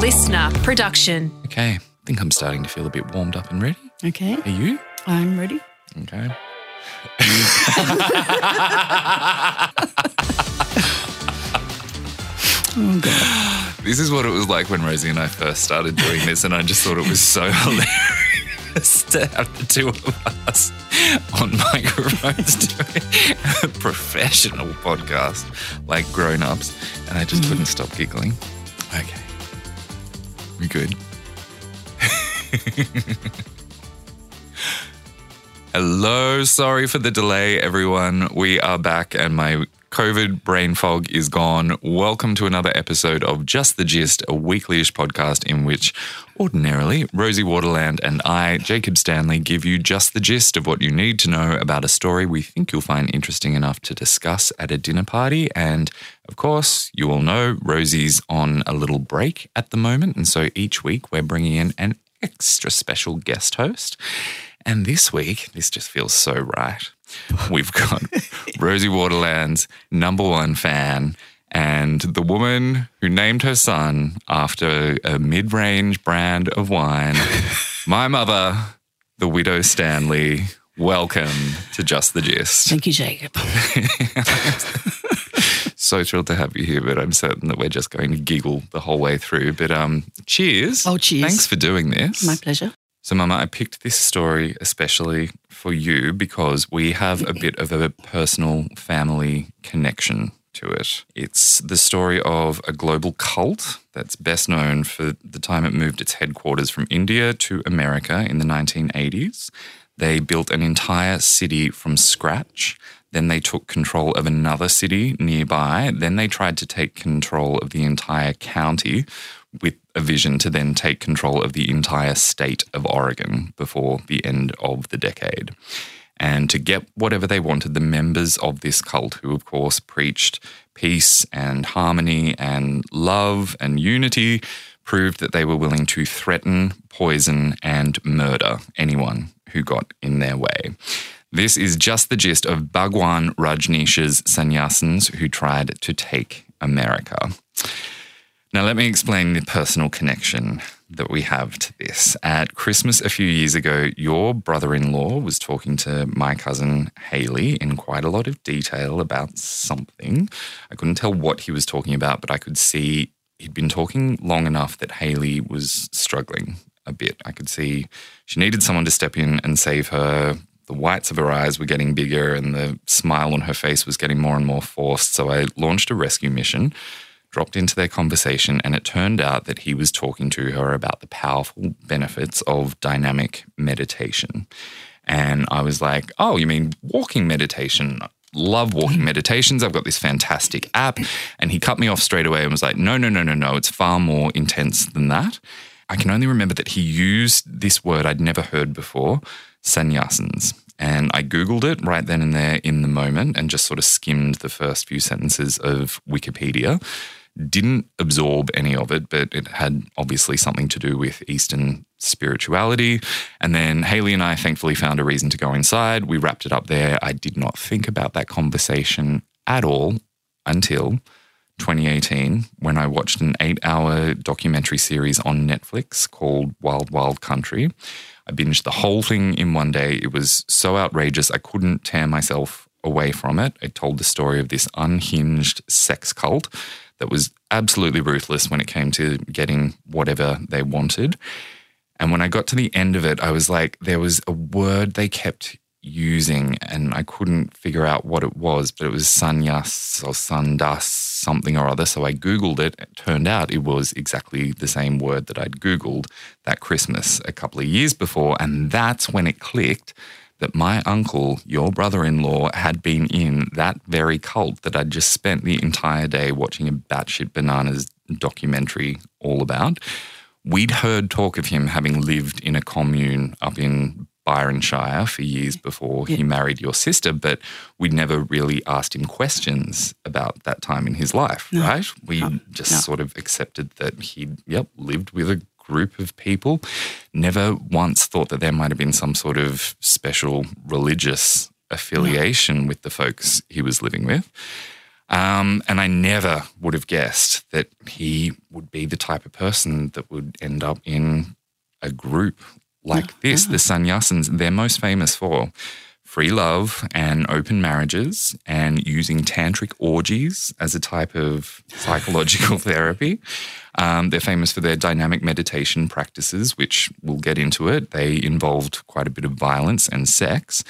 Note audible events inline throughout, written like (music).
listener production. Okay, I think I'm starting to feel a bit warmed up and ready. Okay, Are you? I'm ready. Okay. Oh, (laughs) God. This is what it was like when Rosie and I first started doing this, and I just thought it was so hilarious (laughs) to have the two of us on microphones doing a professional podcast like grown ups, and I just mm-hmm. couldn't stop giggling. Okay. We good? (laughs) Hello, sorry for the delay, everyone. We are back, and my COVID brain fog is gone. Welcome to another episode of Just the Gist, a weekly-ish podcast in which ordinarily Rosie Waterland and I, Jacob Stanley, give you just the gist of what you need to know about a story we think you'll find interesting enough to discuss at a dinner party. And of course, you all know Rosie's on a little break at the moment, and so each week we're bringing in an extra special guest host. And this week, this just feels so right. We've got Rosie Waterland's number one fan and the woman who named her son after a mid range brand of wine, my mother, the widow Stanley. Welcome to Just the Gist. Thank you, Jacob. (laughs) So thrilled to have you here, but I'm certain that we're just going to giggle the whole way through. But um, cheers. Oh, cheers. Thanks for doing this. My pleasure. So, Mama, I picked this story especially for you because we have a bit of a personal family connection to it. It's the story of a global cult that's best known for the time it moved its headquarters from India to America in the 1980s. They built an entire city from scratch. Then they took control of another city nearby. Then they tried to take control of the entire county with a vision to then take control of the entire state of Oregon before the end of the decade. And to get whatever they wanted, the members of this cult, who of course preached peace and harmony and love and unity, proved that they were willing to threaten, poison, and murder anyone who got in their way. This is just the gist of Bhagwan Rajneesh's sannyasins who tried to take America. Now, let me explain the personal connection that we have to this. At Christmas a few years ago, your brother in law was talking to my cousin Haley in quite a lot of detail about something. I couldn't tell what he was talking about, but I could see he'd been talking long enough that Haley was struggling a bit. I could see she needed someone to step in and save her. The whites of her eyes were getting bigger and the smile on her face was getting more and more forced. So I launched a rescue mission dropped into their conversation, and it turned out that he was talking to her about the powerful benefits of dynamic meditation. And I was like, Oh, you mean walking meditation? Love walking meditations. I've got this fantastic app. And he cut me off straight away and was like, No, no, no, no, no. It's far more intense than that. I can only remember that he used this word I'd never heard before sannyasins. And I Googled it right then and there in the moment and just sort of skimmed the first few sentences of Wikipedia didn't absorb any of it, but it had obviously something to do with Eastern spirituality. And then Haley and I thankfully found a reason to go inside. We wrapped it up there. I did not think about that conversation at all until 2018 when I watched an eight hour documentary series on Netflix called Wild Wild Country. I binged the whole thing in one day. It was so outrageous, I couldn't tear myself away from it. It told the story of this unhinged sex cult that was absolutely ruthless when it came to getting whatever they wanted. And when I got to the end of it, I was like, there was a word they kept using, and I couldn't figure out what it was, but it was sanyas or sandas, something or other. So I Googled it. It turned out it was exactly the same word that I'd Googled that Christmas a couple of years before. And that's when it clicked that my uncle, your brother in law, had been in that very cult that I'd just spent the entire day watching a batshit bananas documentary all about. We'd heard talk of him having lived in a commune up in Byron Shire for years before he married your sister, but we'd never really asked him questions about that time in his life, right? We just No. sort of accepted that he'd, yep, lived with a group of people. Never once thought that there might have been some sort of special religious affiliation with the folks he was living with. Um, and I never would have guessed that he would be the type of person that would end up in a group like this. The sannyasins, they're most famous for free love and open marriages and using tantric orgies as a type of psychological (laughs) therapy. Um, they're famous for their dynamic meditation practices, which we'll get into it. They involved quite a bit of violence and sex.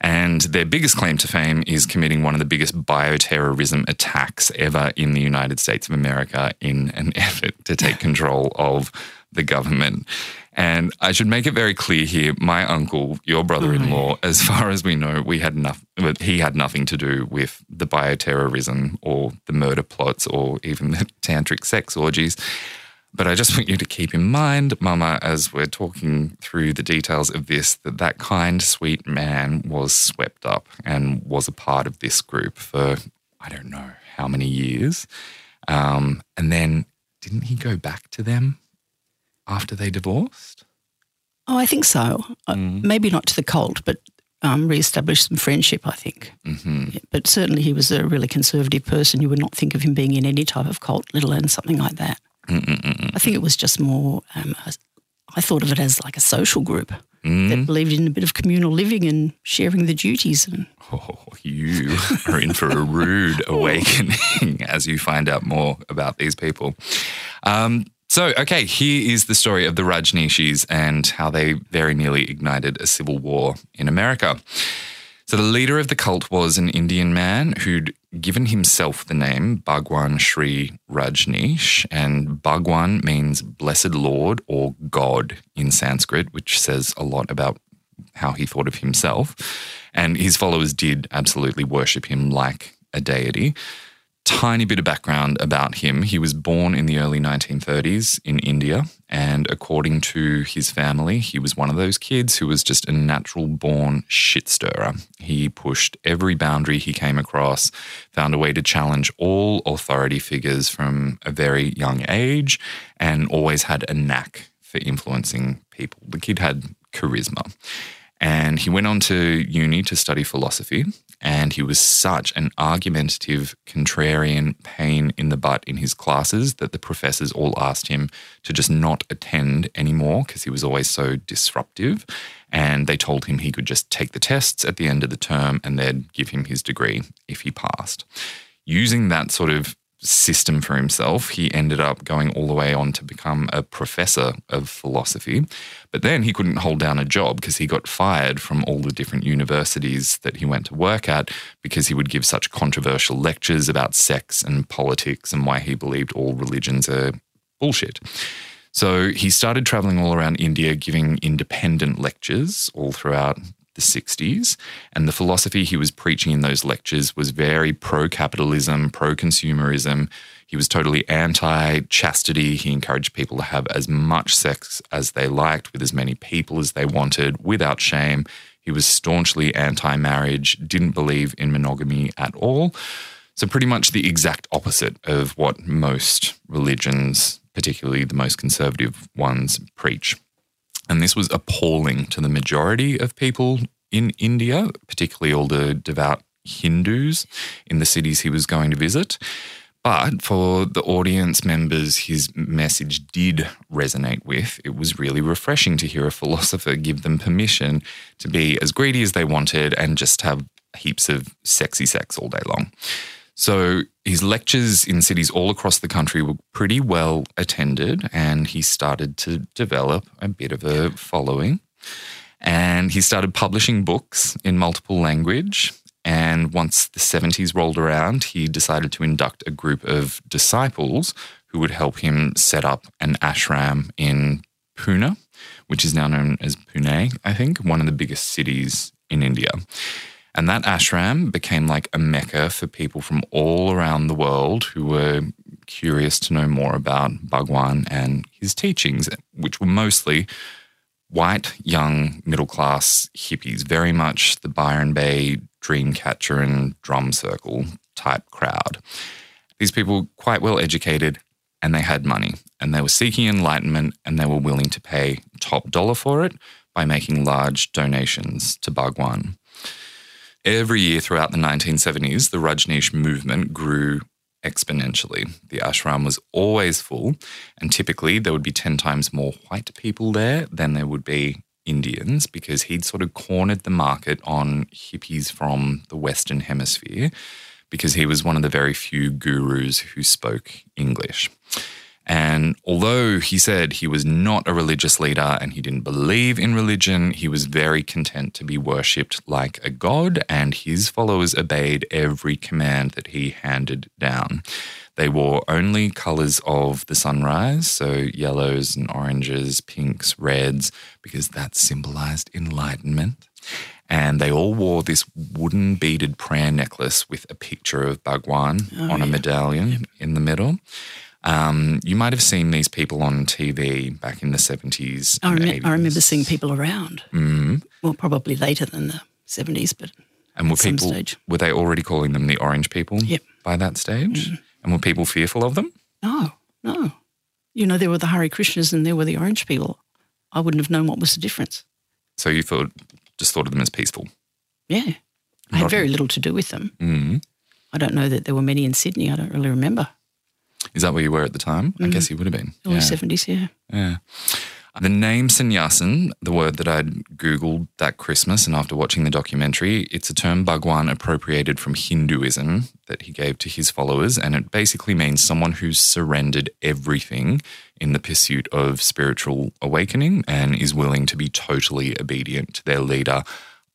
And their biggest claim to fame is committing one of the biggest bioterrorism attacks ever in the United States of America in an (laughs) effort to take control of the government. And I should make it very clear here: my uncle, your brother-in-law, as (laughs) far as we know, we had nothing. He had nothing to do with the bioterrorism or the murder plots or even the (laughs) tantric sex orgies. But I just want you to keep in mind, Mama, as we're talking through the details of this, that that kind, sweet man was swept up and was a part of this group for I don't know how many years. Um, and then didn't he go back to them after they divorced? Oh, I think so. Uh, maybe not to the cult, but um, re-established some friendship. I think. hmm Yeah, but certainly, he was a really conservative person. You would not think of him being in any type of cult, let alone something like that. I think it was just more. Um, a- I thought of it as like a social group that believed in a bit of communal living and sharing the duties. And Oh, you are in for a rude (laughs) awakening (laughs) as you find out more about these people. Um, so, okay, here is the story of the Rajneeshis and how they very nearly ignited a civil war in America. So, the leader of the cult was an Indian man who'd given himself the name Bhagwan Shree Rajneesh, and Bhagwan means blessed Lord or God in Sanskrit, which says a lot about how he thought of himself. And his followers did absolutely worship him like a deity. Tiny bit of background about him. He was born in the early 1930s in India. And according to his family, he was one of those kids who was just a natural born shit stirrer. He pushed every boundary he came across, found a way to challenge all authority figures from a very young age, and always had a knack for influencing people. The kid had charisma. And he went on to uni to study philosophy. And he was such an argumentative, contrarian pain in the butt in his classes that the professors all asked him to just not attend anymore because he was always so disruptive. And they told him he could just take the tests at the end of the term and they'd give him his degree if he passed. Using that sort of system for himself, he ended up going all the way on to become a professor of philosophy. But then he couldn't hold down a job because he got fired from all the different universities that he went to work at because he would give such controversial lectures about sex and politics and why he believed all religions are bullshit. So he started traveling all around India giving independent lectures all throughout the 60s. And the philosophy he was preaching in those lectures was very pro capitalism, pro consumerism. He was totally anti chastity. He encouraged people to have as much sex as they liked with as many people as they wanted without shame. He was staunchly anti marriage, didn't believe in monogamy at all. So, pretty much the exact opposite of what most religions, particularly the most conservative ones, preach. And this was appalling to the majority of people in India, particularly all the devout Hindus in the cities he was going to visit. But for the audience members his message did resonate with, it was really refreshing to hear a philosopher give them permission to be as greedy as they wanted and just have heaps of sexy sex all day long. So his lectures in cities all across the country were pretty well attended, and he started to develop a bit of a following. And he started publishing books in multiple language. And once the 70s rolled around, he decided to induct a group of disciples who would help him set up an ashram in Poona, which is now known as Pune, I think, one of the biggest cities in India. And that ashram became like a mecca for people from all around the world who were curious to know more about Bhagwan and his teachings, which were mostly white, young, middle class hippies, very much the Byron Bay Dreamcatcher and drum circle type crowd. These people quite well educated and they had money and they were seeking enlightenment and they were willing to pay top dollar for it by making large donations to Bhagwan. Every year throughout the 1970s, the Rajneesh movement grew exponentially. The ashram was always full, and typically there would be 10 times more white people there than there would be Indians because he'd sort of cornered the market on hippies from the Western Hemisphere because he was one of the very few gurus who spoke English. And although he said he was not a religious leader and he didn't believe in religion, he was very content to be worshipped like a god, and his followers obeyed every command that he handed down. They wore only colors of the sunrise, so yellows and oranges, pinks, reds, because that symbolized enlightenment. And they all wore this wooden beaded prayer necklace with a picture of Bhagwan oh, on a medallion in the middle. Um, you might have seen these people on TV back in the 70s. I, rem- I remember seeing people around. Mm. Well, probably later than the 70s, but and were people stage. were they already calling them the orange people yep. by that stage? Mm. And were people fearful of them? No, no. You know, there were the Hare Krishnas and there were the orange people. I wouldn't have known what was the difference. So you thought just thought of them as peaceful? Yeah. I had very little to do with them. Mm. I don't know that there were many in Sydney. I don't really remember. Is that where you were at the time? Mm. I guess you would have been. Early yeah. 70s, yeah. Yeah. The name sannyasin, the word that I'd Googled that Christmas and after watching the documentary, it's a term Bhagwan appropriated from Hinduism that he gave to his followers. And it basically means someone who's surrendered everything in the pursuit of spiritual awakening and is willing to be totally obedient to their leader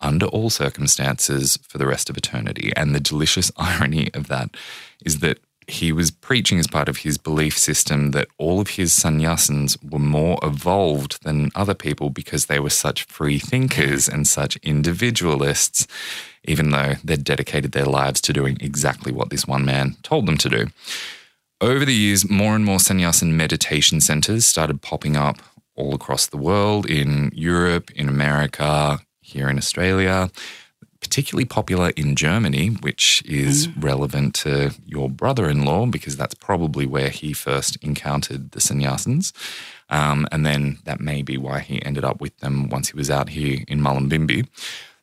under all circumstances for the rest of eternity. And the delicious (laughs) irony of that is that he was preaching as part of his belief system that all of his sannyasins were more evolved than other people because they were such free thinkers and such individualists, even though they'd dedicated their lives to doing exactly what this one man told them to do. Over the years, more and more sannyasin meditation centers started popping up all across the world in Europe, in America, here in Australia particularly popular in Germany, which is mm. relevant to your brother in law because that's probably where he first encountered the sannyasins. Um, and then that may be why he ended up with them once he was out here in Mullumbimby.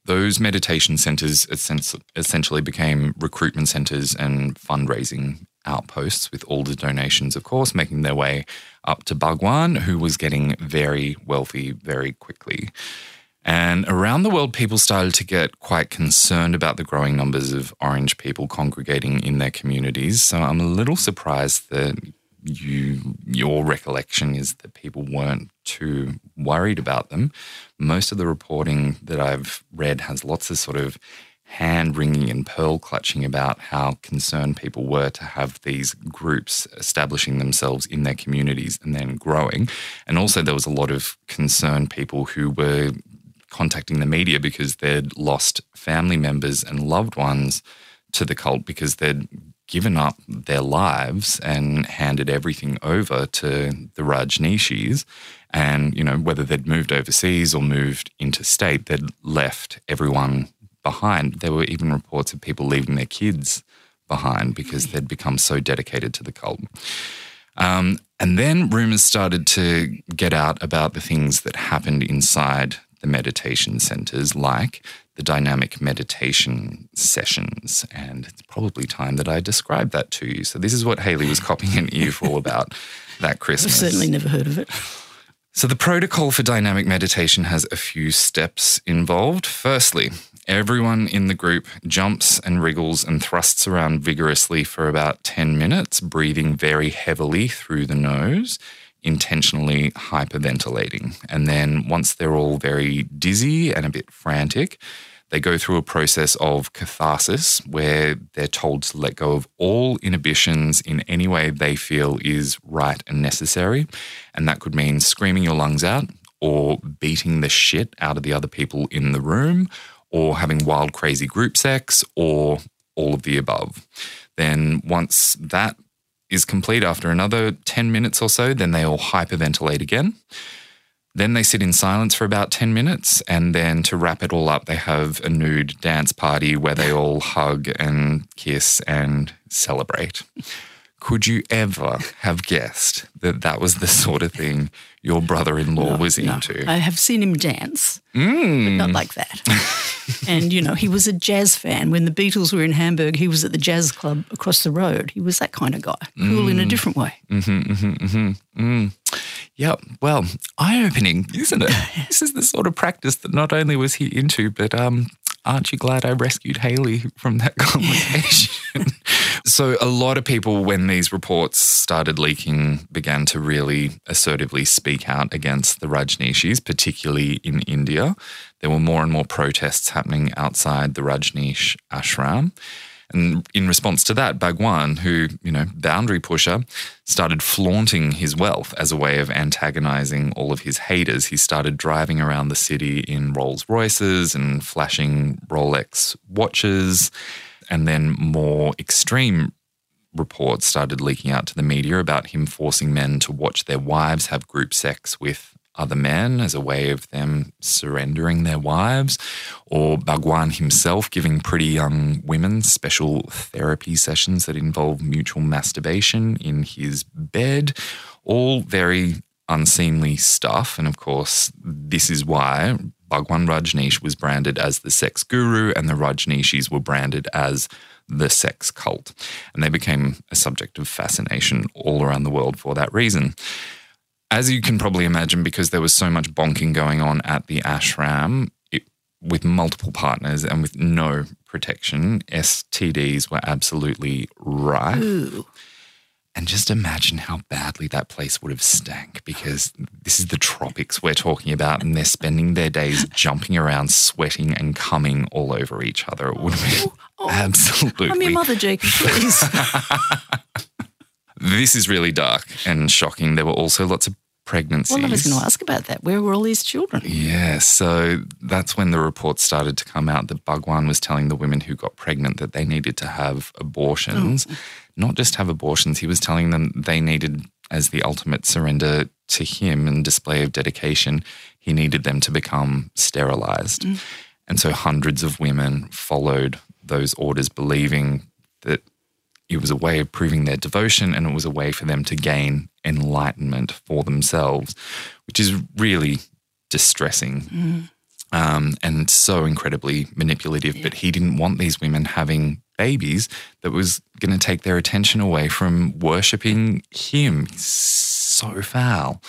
Those meditation centers essentially became recruitment centers and fundraising outposts, with all the donations, of course, making their way up to Bhagwan, who was getting very wealthy very quickly. And around the world, people started to get quite concerned about the growing numbers of orange people congregating in their communities. So I'm a little surprised that you your recollection is that people weren't too worried about them. Most of the reporting that I've read has lots of sort of hand wringing and pearl clutching about how concerned people were to have these groups establishing themselves in their communities and then growing. And also, there was a lot of concerned people who were contacting the media because they'd lost family members and loved ones to the cult because they'd given up their lives and handed everything over to the Rajneeshis. And, you know, whether they'd moved overseas or moved interstate, they'd left everyone behind. There were even reports of people leaving their kids behind because they'd become so dedicated to the cult. Um, and then rumors started to get out about the things that happened inside the meditation centers like the dynamic meditation sessions. And it's probably time that I describe that to you. So, this is what Haley was copying an earful about that (laughs) Christmas. I've certainly never heard of it. So, the protocol for dynamic meditation has a few steps involved. Firstly, everyone in the group jumps and wriggles and thrusts around vigorously for about 10 minutes, breathing very heavily through the nose intentionally hyperventilating. And then once they're all very dizzy and a bit frantic, they go through a process of catharsis where they're told to let go of all inhibitions in any way they feel is right and necessary. And that could mean screaming your lungs out or beating the shit out of the other people in the room or having wild, crazy group sex or all of the above. Then once that is complete after another 10 minutes or so, then they all hyperventilate again. Then they sit in silence for about 10 minutes. And then to wrap it all up, they have a nude dance party where they all hug and kiss and celebrate. Could you ever have guessed that that was the sort of thing your brother-in-law No, was no. into? I have seen him dance, Mm. but not like that. and, you know, he was a jazz fan. When the Beatles were in Hamburg, he was at the jazz club across the road. He was that kind of guy, cool Mm. in a different way. Yeah, well, eye-opening, isn't it? (laughs) this is the sort of practice that not only was he into, but um, aren't you glad I rescued Haley from that (laughs) complication? So a lot of people, when these reports started leaking, began to really assertively speak out against the Rajneeshis, particularly in India. There were more and more protests happening outside the Rajneesh ashram. And in response to that, Bhagwan, who, you know, boundary pusher, started flaunting his wealth as a way of antagonizing all of his haters. He started driving around the city in Rolls Royces and flashing Rolex watches. And then more extreme reports started leaking out to the media about him forcing men to watch their wives have group sex with other men as a way of them surrendering their wives, or Bhagwan himself giving pretty young women special therapy sessions that involve mutual masturbation in his bed, all very unseemly stuff. And of course, this is why Bhagwan Rajneesh was branded as the sex guru and the Rajneeshis were branded as the sex cult. And they became a subject of fascination all around the world for that reason. As you can probably imagine, because there was so much bonking going on at the ashram it, with multiple partners and with no protection, STDs were absolutely rife. Ooh. And just imagine how badly that place would have stank because this is the tropics we're talking about, and they're spending their days jumping around, sweating and coming all over each other. It would have been oh, oh, absolutely. I'm your mother, Jacob, please. (laughs) This is really dark and shocking. There were also lots of pregnancies. well, I was going to ask about that. Where were all these children? Yeah, so that's when the reports started to come out that Bhagwan was telling the women who got pregnant that they needed to have abortions. Oh. Not just have abortions, he was telling them they needed, as the ultimate surrender to him and display of dedication, he needed them to become sterilized. Mm. And so hundreds of women followed those orders, believing that it was a way of proving their devotion and it was a way for them to gain enlightenment for themselves, which is really distressing um, and so incredibly manipulative. But he didn't want these women having babies that was going to take their attention away from worshipping him. So foul.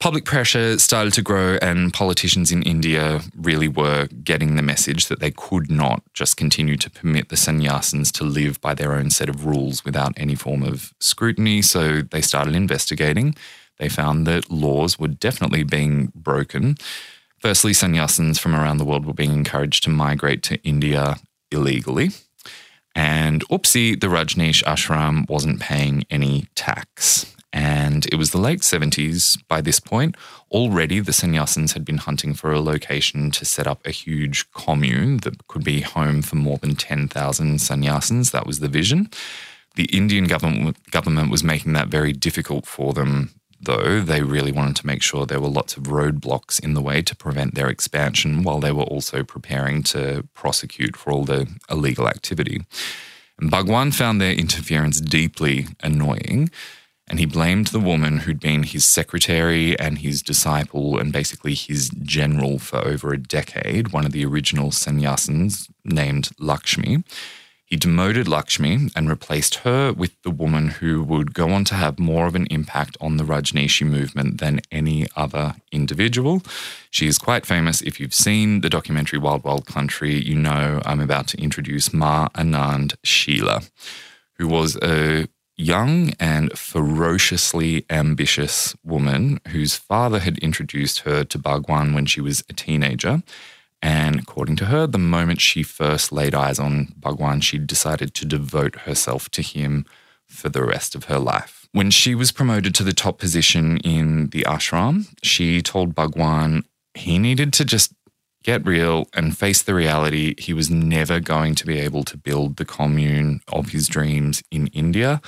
Public pressure started to grow, and politicians in India really were getting the message that they could not just continue to permit the sannyasins to live by their own set of rules without any form of scrutiny. So they started investigating. They found that laws were definitely being broken. Firstly, sannyasins from around the world were being encouraged to migrate to India illegally. And oopsie, the Rajneesh ashram wasn't paying any tax. And it was the late 70s by this point. Already, the sannyasins had been hunting for a location to set up a huge commune that could be home for more than 10,000 sannyasins. That was the vision. The Indian government, government was making that very difficult for them, though. They really wanted to make sure there were lots of roadblocks in the way to prevent their expansion while they were also preparing to prosecute for all the illegal activity. And Bhagwan found their interference deeply annoying, and he blamed the woman who'd been his secretary and his disciple and basically his general for over a decade, one of the original sannyasins named Lakshmi. He demoted Lakshmi and replaced her with the woman who would go on to have more of an impact on the Rajneeshi movement than any other individual. She is quite famous. If you've seen the documentary Wild Wild Country, you know I'm about to introduce Ma Anand Sheila, who was a young and ferociously ambitious woman whose father had introduced her to Bhagwan when she was a teenager. And according to her, the moment she first laid eyes on Bhagwan, she decided to devote herself to him for the rest of her life. When she was promoted to the top position in the ashram, she told Bhagwan he needed to just get real and face the reality he was never going to be able to build the commune of his dreams in India.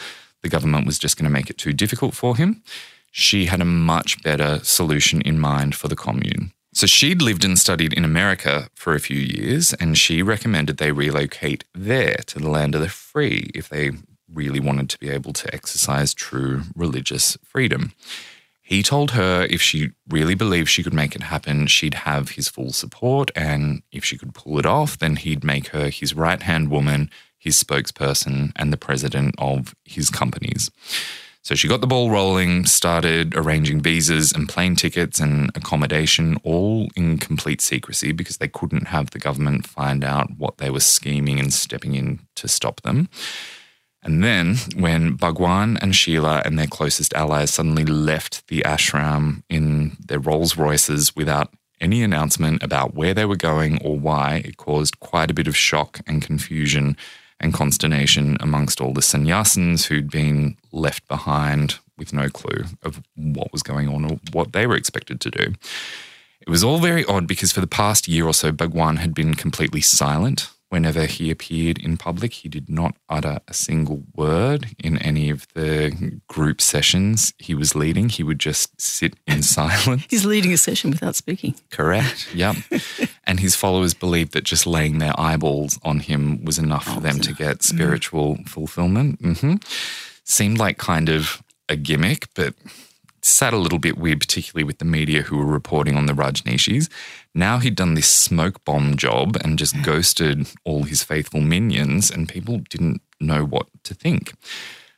The government was just going to make it too difficult for him. She had a much better solution in mind for the commune. So she'd lived and studied in America for a few years, and she recommended they relocate there to the land of the free if they really wanted to be able to exercise true religious freedom. He told her if she really believed she could make it happen, she'd have his full support. And if she could pull it off, then he'd make her his right hand woman, his spokesperson, and the president of his companies. So she got the ball rolling, started arranging visas and plane tickets and accommodation, all in complete secrecy because they couldn't have the government find out what they were scheming and stepping in to stop them. And then, when Bhagwan and Sheila and their closest allies suddenly left the ashram in their Rolls Royces without any announcement about where they were going or why, it caused quite a bit of shock and confusion and consternation amongst all the sannyasins who'd been left behind with no clue of what was going on or what they were expected to do. It was all very odd because for the past year or so, Bhagwan had been completely silent whenever he appeared in public. He did not utter a single word in any of the group sessions he was leading. He would just sit in (laughs) silence. He's leading a session without speaking. Correct. Yep. (laughs) and his followers believed that just laying their eyeballs on him was enough oh, for them to get mm-hmm. spiritual mm. fulfillment. Mm-hmm. Seemed like kind of a gimmick, but sat a little bit weird, particularly with the media who were reporting on the Rajneeshis. Now he'd done this smoke bomb job and just ghosted all his faithful minions, and people didn't know what to think.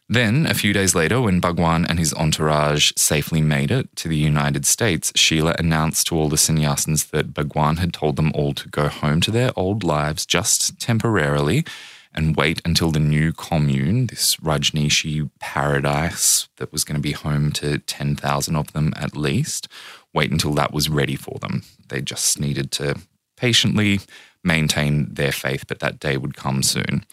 Then, a few days later, when Bhagwan and his entourage safely made it to the United States, Sheila announced to all the sannyasins that Bhagwan had told them all to go home to their old lives just temporarily and wait until the new commune, this Rajneeshi paradise that was going to be home to 10,000 of them at least, wait until that was ready for them. They just needed to patiently maintain their faith, but that day would come soon.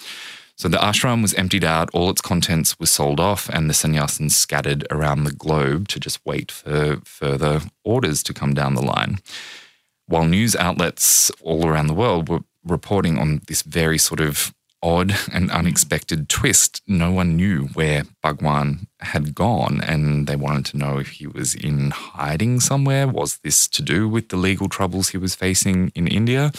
So the ashram was emptied out, all its contents were sold off, and the sannyasins scattered around the globe to just wait for further orders to come down the line. While news outlets all around the world were reporting on this very sort of odd and unexpected twist, no one knew where Bhagwan had gone, and they wanted to know if he was in hiding somewhere. Was this to do with the legal troubles he was facing in India?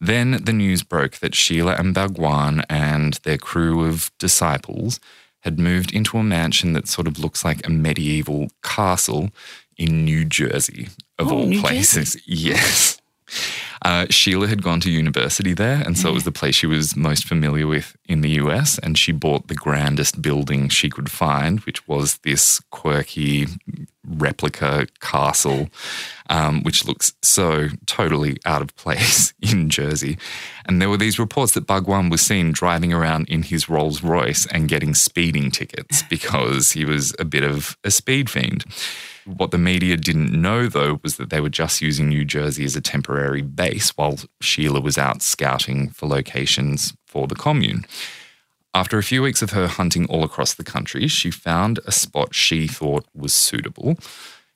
Then the news broke that Sheila and Bhagwan and their crew of disciples had moved into a mansion that sort of looks like a medieval castle in New Jersey, of oh, all New places. Jersey. (laughs) Yes. Uh, Sheila had gone to university there, and so it was the place she was most familiar with in the US. And she bought the grandest building she could find, which was this quirky replica castle, um, which looks so totally out of place (laughs) in Jersey. And there were these reports that Bhagwan was seen driving around in his Rolls Royce and getting speeding tickets because he was a bit of a speed fiend. What the media didn't know, though, was that they were just using New Jersey as a temporary base while Sheila was out scouting for locations for the commune. After a few weeks of her hunting all across the country, she found a spot she thought was suitable.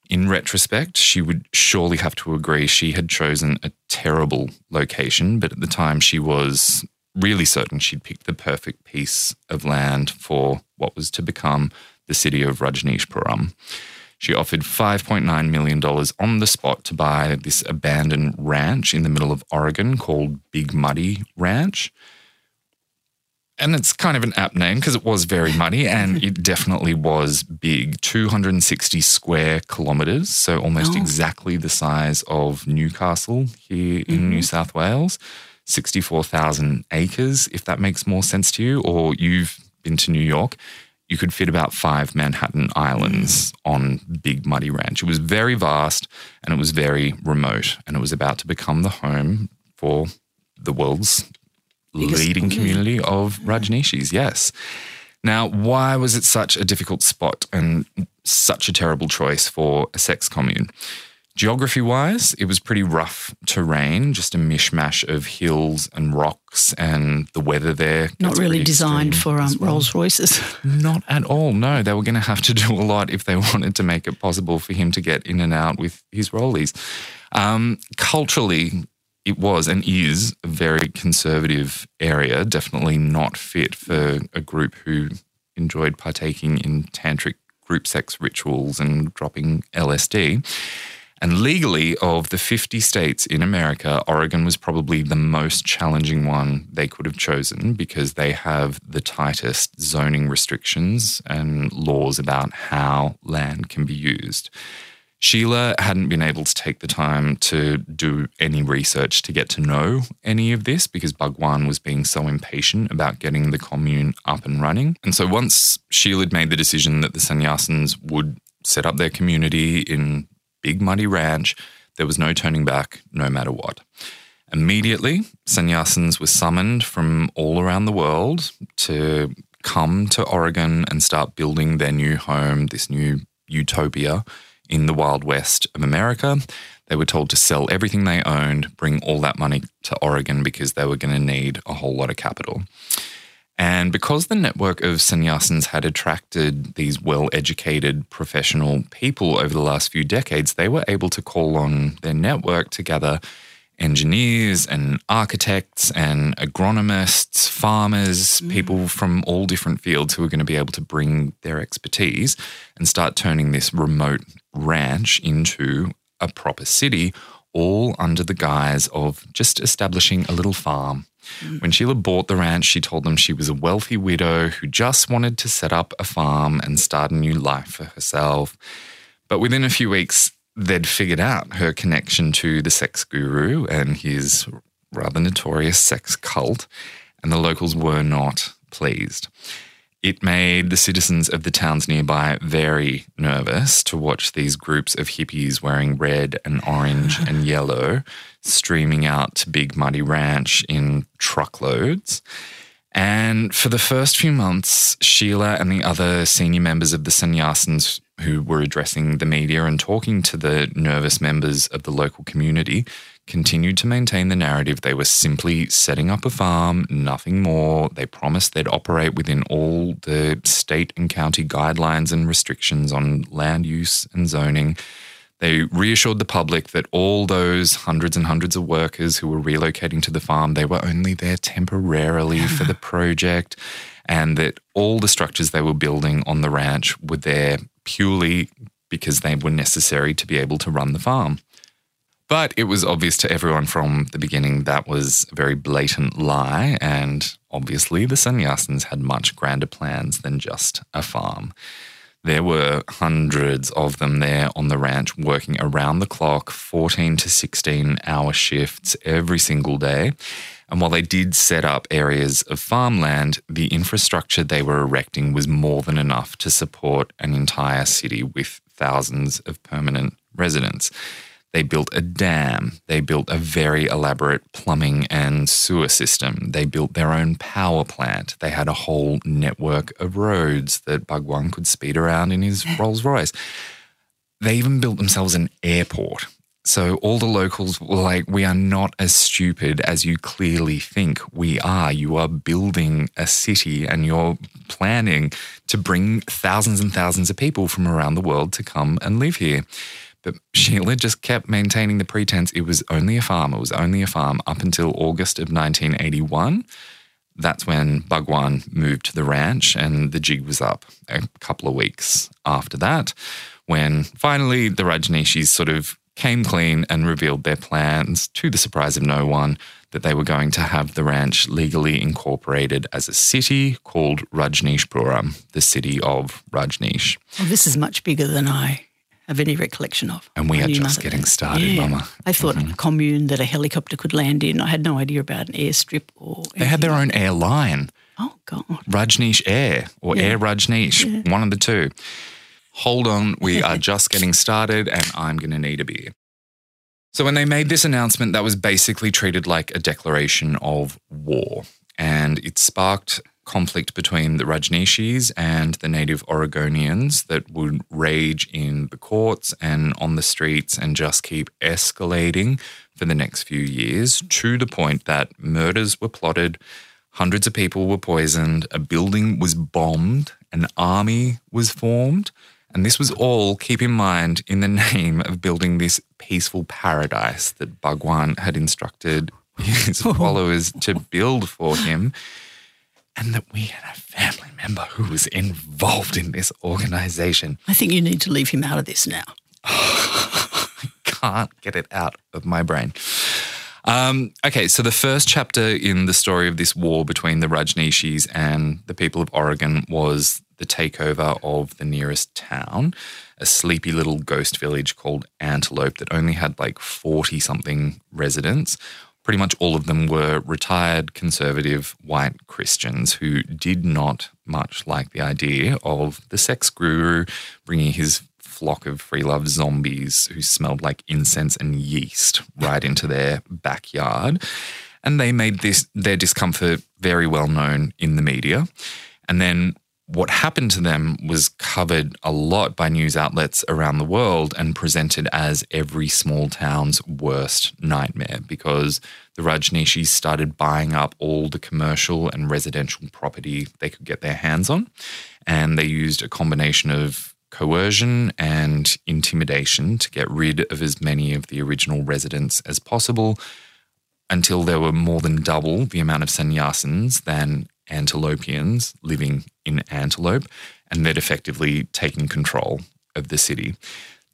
In retrospect, she would surely have to agree she had chosen a terrible location, but at the time she was really certain she'd picked the perfect piece of land for what was to become the city of Rajneeshpuram. She offered $5.9 million on the spot to buy this abandoned ranch in the middle of Oregon called Big Muddy Ranch. And it's kind of an apt name because it was very muddy and it (laughs) definitely was big 260 square kilometres, so almost oh. exactly the size of Newcastle here in mm-hmm. New South Wales. 64,000 acres, if that makes more sense to you, or you've been to New York you could fit about five Manhattan islands on Big Muddy Ranch. It was very vast and it was very remote, and it was about to become the home for the world's leading community of Rajneeshis. Yes. Now, why was it such a difficult spot and such a terrible choice for a sex commune? Geography wise, it was pretty rough terrain, just a mishmash of hills and rocks, and the weather there. Not really designed for um, well. Rolls Royces. (laughs) Not at all. No, they were going to have to (laughs) do a lot if they wanted to make it possible for him to get in and out with his rollies. Um, culturally, it was and is a very conservative area, definitely not fit for a group who enjoyed partaking in tantric group sex rituals and dropping LSD. And legally, of the 50 states in America, Oregon was probably the most challenging one they could have chosen because they have the tightest zoning restrictions and laws about how land can be used. Sheila hadn't been able to take the time to do any research to get to know any of this because Bhagwan was being so impatient about getting the commune up and running. And so once Sheila had made the decision that the sannyasins would set up their community in Big Muddy Ranch, there was no turning back, no matter what. Immediately, sannyasins were summoned from all around the world to come to Oregon and start building their new home, this new utopia in the Wild West of America. They were told to sell everything they owned, bring all that money to Oregon because they were going to need a whole lot of capital. And because the network of sannyasins had attracted these well educated professional people over the last few decades, they were able to call on their network to gather engineers and architects and agronomists, farmers, mm. people from all different fields who are going to be able to bring their expertise and start turning this remote ranch into a proper city, all under the guise of just establishing a little farm Mm. when Sheila bought the ranch, she told them she was a wealthy widow who just wanted to set up a farm and start a new life for herself. But within a few weeks, they'd figured out her connection to the sex guru and his rather notorious sex cult, and the locals were not pleased. It made the citizens of the towns nearby very nervous to watch these groups of hippies wearing red and orange and (laughs) yellow streaming out to Big Muddy Ranch in truckloads. And for the first few months, Sheila and the other senior members of the sannyasins who were addressing the media and talking to the nervous members of the local community continued to maintain the narrative they were simply setting up a farm, nothing more. They promised they'd operate within all the state and county guidelines and restrictions on land use and zoning. They reassured the public that all those hundreds and hundreds of workers who were relocating to the farm, they were only there temporarily (sighs) for the project and that all the structures they were building on the ranch were there purely because they were necessary to be able to run the farm. But it was obvious to everyone from the beginning that was a very blatant lie, and obviously the sannyasins had much grander plans than just a farm. There were hundreds of them there on the ranch working around the clock, 14 to 16 hour shifts every single day. And while they did set up areas of farmland, the infrastructure they were erecting was more than enough to support an entire city with thousands of permanent residents. They built a dam. They built a very elaborate plumbing and sewer system. They built their own power plant. They had a whole network of roads that Bhagwan could speed around in his Rolls Royce. They even built themselves an airport. So all the locals were like, We are not as stupid as you clearly think we are. You are building a city and you're planning to bring thousands and thousands of people from around the world to come and live here. But Sheila just kept maintaining the pretense it was only a farm. It was only a farm up until August of 1981. That's when Bhagwan moved to the ranch, and the jig was up a couple of weeks after that, when finally the Rajneeshis sort of came clean and revealed their plans, to the surprise of no one, that they were going to have the ranch legally incorporated as a city called Rajneeshpuram, the city of Rajneesh. This is much bigger than I have any recollection of. And we are just getting started, yeah. Mama. I thought mm-hmm. a commune that a helicopter could land in. I had no idea about an airstrip or. They had their own airline. Oh God. Rajneesh Air or yeah. Air Rajneesh, yeah. one of the two. Hold on, we are (laughs) just getting started, and I'm going to need a beer. So when they made this announcement, that was basically treated like a declaration of war, and it sparked conflict between the Rajneeshis and the native Oregonians that would rage in the courts and on the streets and just keep escalating for the next few years to the point that murders were plotted, hundreds of people were poisoned, a building was bombed, an army was formed. And this was all, keep in mind, in the (laughs) name of building this peaceful paradise that Bhagwan had instructed his (laughs) followers to build for him and that we had a family member who was involved in this organization. I think you need to leave him out of this now. I (laughs) can't get it out of my brain. Um, okay, so the first chapter in the story of this war between the Rajneeshis and the people of Oregon was the takeover of the nearest town, a sleepy little ghost village called Antelope that only had like 40 something residents. Pretty much all of them were retired conservative white Christians who did not much like the idea of the sex guru bringing his flock of free love zombies who smelled like incense and yeast right into their backyard. And they made this their discomfort very well known in the media. And then what happened to them was covered a lot by news outlets around the world and presented as every small town's worst nightmare because the Rajneeshis started buying up all the commercial and residential property they could get their hands on. And they used a combination of coercion and intimidation to get rid of as many of the original residents as possible until there were more than double the amount of sannyasins than Antelopians living in Antelope, and they'd effectively taken control of the city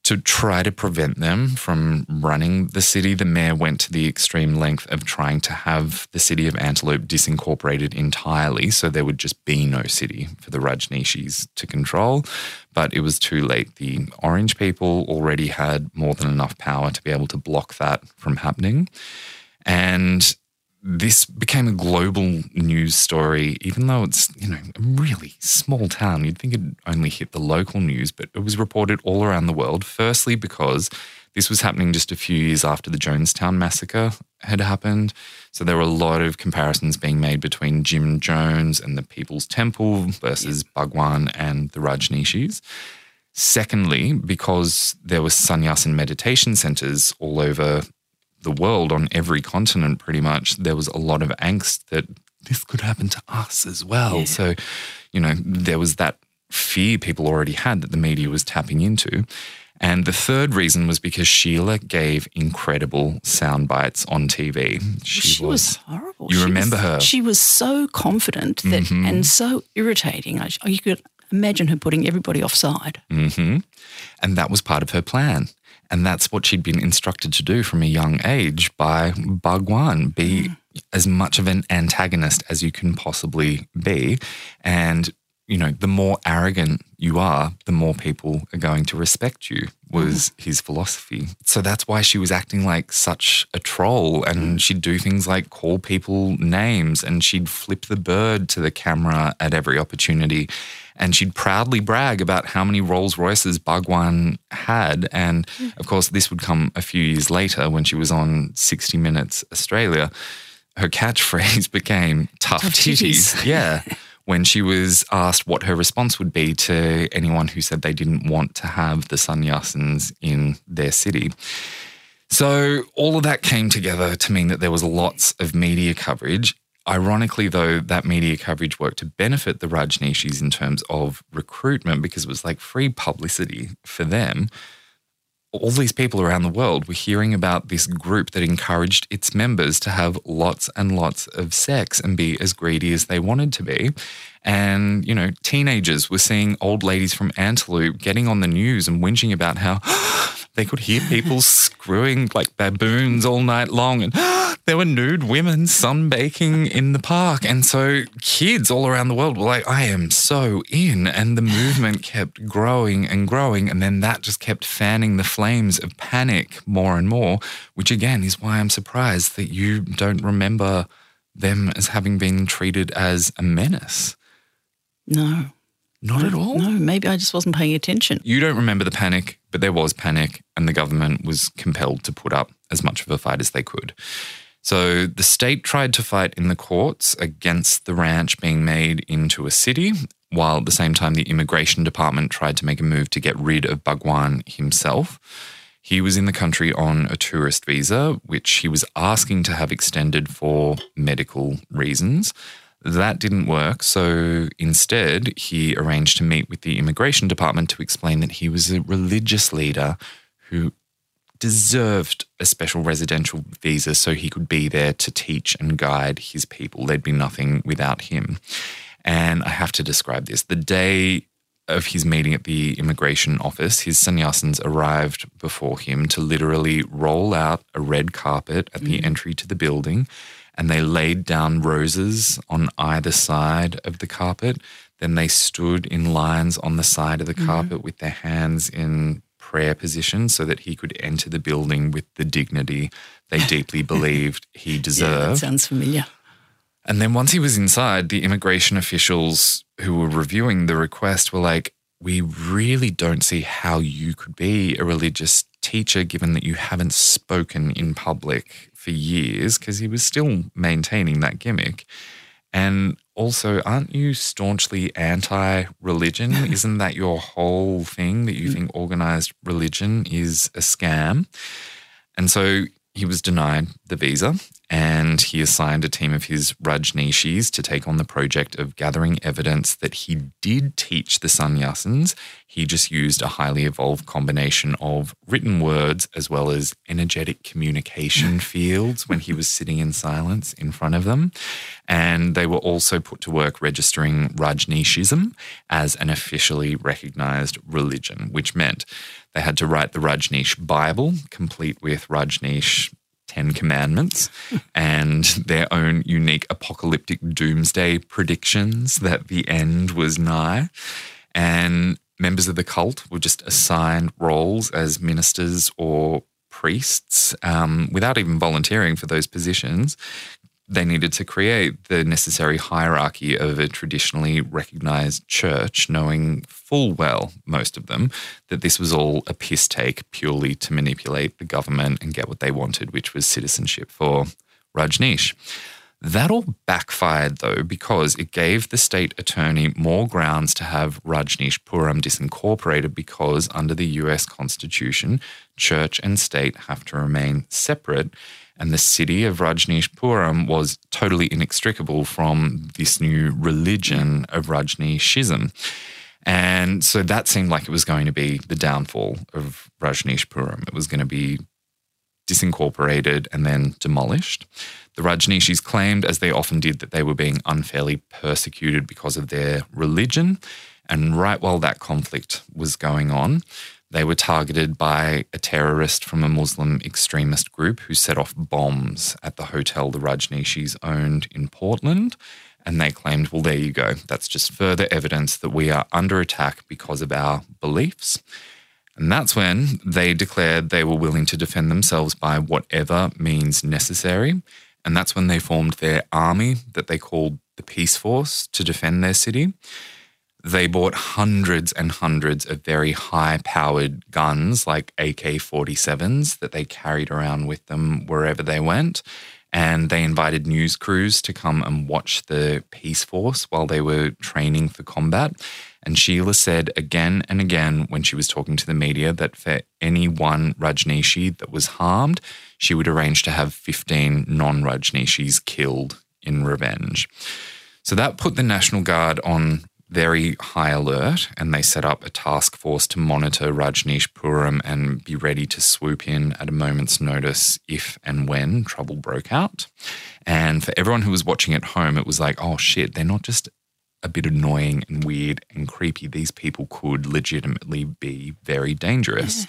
to try to prevent them from running the city, the mayor went to the extreme length of trying to have the city of Antelope disincorporated entirely so there would just be no city for the Rajneeshis to control. But it was too late. The Orange people already had more than enough power to be able to block that from happening. And this became a global news story, even though it's, you know, a really small town. You'd think it'd only hit the local news, but it was reported all around the world. Firstly, because this was happening just a few years after the Jonestown massacre had happened. So there were a lot of comparisons being made between Jim Jones and the People's Temple versus Bhagwan and the Rajneeshis. Secondly, because there were sannyasin meditation centers all over the world on every continent pretty much there was a lot of angst that this could happen to us as well yeah. so you know there was that fear people already had that the media was tapping into and the third reason was because Sheila gave incredible sound bites on TV. She, she was, was, horrible. You she remember was, her? She was so confident that mm-hmm. and so irritating. You could imagine her putting everybody offside. Mm-hmm. And that was part of her plan. And that's what she'd been instructed to do from a young age by Bhagwan be mm. as much of an antagonist as you can possibly be. And, you know, the more arrogant you are, the more people are going to respect you, was mm. his philosophy. So that's why she was acting like such a troll. And mm. she'd do things like call people names and she'd flip the bird to the camera at every opportunity and she'd proudly brag about how many Rolls Royces Bhagwan had. And of course, this would come a few years later when she was on 60 Minutes Australia. Her catchphrase (laughs) became tough, tough titties. titties. (laughs) yeah. when she was asked what her response would be to anyone who said they didn't want to have the sannyasins in their city. So, all of that came together to mean that there was lots of media coverage. Ironically, though, that media coverage worked to benefit the Rajneeshis in terms of recruitment because it was like free publicity for them. All these people around the world were hearing about this group that encouraged its members to have lots and lots of sex and be as greedy as they wanted to be. And, you know, teenagers were seeing old ladies from Antelope getting on the news and whinging about how (gasps) they could hear people (laughs) screwing like baboons all night long. And (gasps) there were nude women sunbaking in the park. And so kids all around the world were like, I am so in. And the movement kept growing and growing. And then that just kept fanning the flames of panic more and more, which again is why I'm surprised that you don't remember them as having been treated as a menace. No. Not at all? No, maybe I just wasn't paying attention. You don't remember the panic, but there was panic, and the government was compelled to put up as much of a fight as they could. So the state tried to fight in the courts against the ranch being made into a city, while at the same time, the immigration department tried to make a move to get rid of Bhagwan himself. He was in the country on a tourist visa, which he was asking to have extended for medical reasons. That didn't work. So instead, he arranged to meet with the immigration department to explain that he was a religious leader who deserved a special residential visa so he could be there to teach and guide his people. There'd be nothing without him. And I have to describe this. The day of his meeting at the immigration office, his sannyasins arrived before him to literally roll out a red carpet at the mm. entry to the building, and they laid down roses on either side of the carpet. Then they stood in lines on the side of the mm-hmm. carpet with their hands in prayer position so that he could enter the building with the dignity they deeply (laughs) believed he Yeah, that deserved. sounds familiar. And then once he was inside, the immigration officials who were reviewing the request were like, We really don't see how you could be a religious teacher given that you haven't spoken in public for years, because he was still maintaining that gimmick. And also, aren't you staunchly anti religion? (laughs) Isn't that your whole thing that you mm. think organized religion is a scam? And so he was denied the visa and he assigned a team of his Rajneeshis to take on the project of gathering evidence that he did teach the sannyasins. He just used a highly evolved combination of written words as well as energetic communication (laughs) fields when he was sitting in silence in front of them. And they were also put to work registering Rajneeshism as an officially recognized religion, which meant they had to write the Rajneesh Bible, complete with Rajneesh Ten Commandments (laughs) and their own unique apocalyptic doomsday predictions that the end was nigh. And members of the cult were just assigned roles as ministers or priests um, without even volunteering for those positions. They needed to create the necessary hierarchy of a traditionally recognized church, knowing full well, most of them, that this was all a piss take purely to manipulate the government and get what they wanted, which was citizenship for Rajneesh. That all backfired though, because it gave the state attorney more grounds to have Rajneeshpuram disincorporated because under the US Constitution, church and state have to remain separate. And the city of Rajneeshpuram was totally inextricable from this new religion of Rajneeshism. And so that seemed like it was going to be the downfall of Rajneeshpuram. It was going to be disincorporated and then demolished. The Rajneeshis claimed, as they often did, that they were being unfairly persecuted because of their religion. And right while that conflict was going on, they were targeted by a terrorist from a Muslim extremist group who set off bombs at the hotel the Rajneeshis owned in Portland. And they claimed, well, there you go. That's just further evidence that we are under attack because of our beliefs. And that's when they declared they were willing to defend themselves by whatever means necessary. And that's when they formed their army that they called the Peace Force to defend their city. They bought hundreds and hundreds of very high powered guns like AK 47s that they carried around with them wherever they went. And they invited news crews to come and watch the Peace Force while they were training for combat. And Sheila said again and again when she was talking to the media that for any one Rajneeshi that was harmed, she would arrange to have 15 non Rajneeshis killed in revenge. So that put the National Guard on very high alert and they set up a task force to monitor Rajneeshpuram and be ready to swoop in at a moment's notice if and when trouble broke out. And for everyone who was watching at home, it was like, oh shit, they're not just a bit annoying and weird and creepy. These people could legitimately be very dangerous.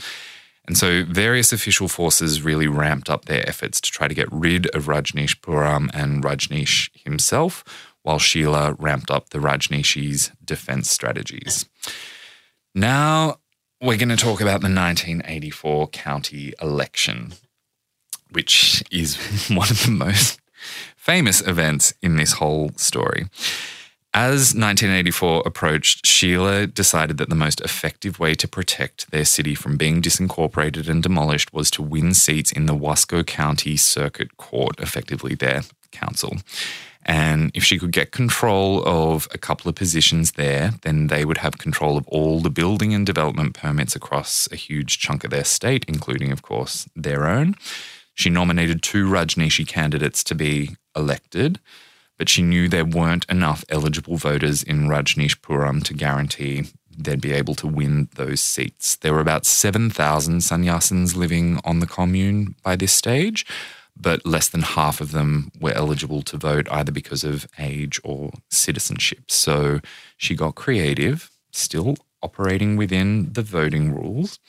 And so various official forces really ramped up their efforts to try to get rid of Rajneeshpuram and Rajneesh himself, while Sheila ramped up the Rajneeshis' defense strategies. Now we're going to talk about the 1984 county election, which is (laughs) one of the most famous events in this whole story. As 1984 approached, Sheila decided that the most effective way to protect their city from being disincorporated and demolished was to win seats in the Wasco County Circuit Court, effectively their council. And if she could get control of a couple of positions there, then they would have control of all the building and development permits across a huge chunk of their state, including, of course, their own. She nominated two Rajneeshi candidates to be elected, but she knew there weren't enough eligible voters in Rajneeshpuram to guarantee they'd be able to win those seats. There were about 7,000 sannyasins living on the commune by this stage, but less than half of them were eligible to vote either because of age or citizenship. So she got creative, still operating within the voting rules.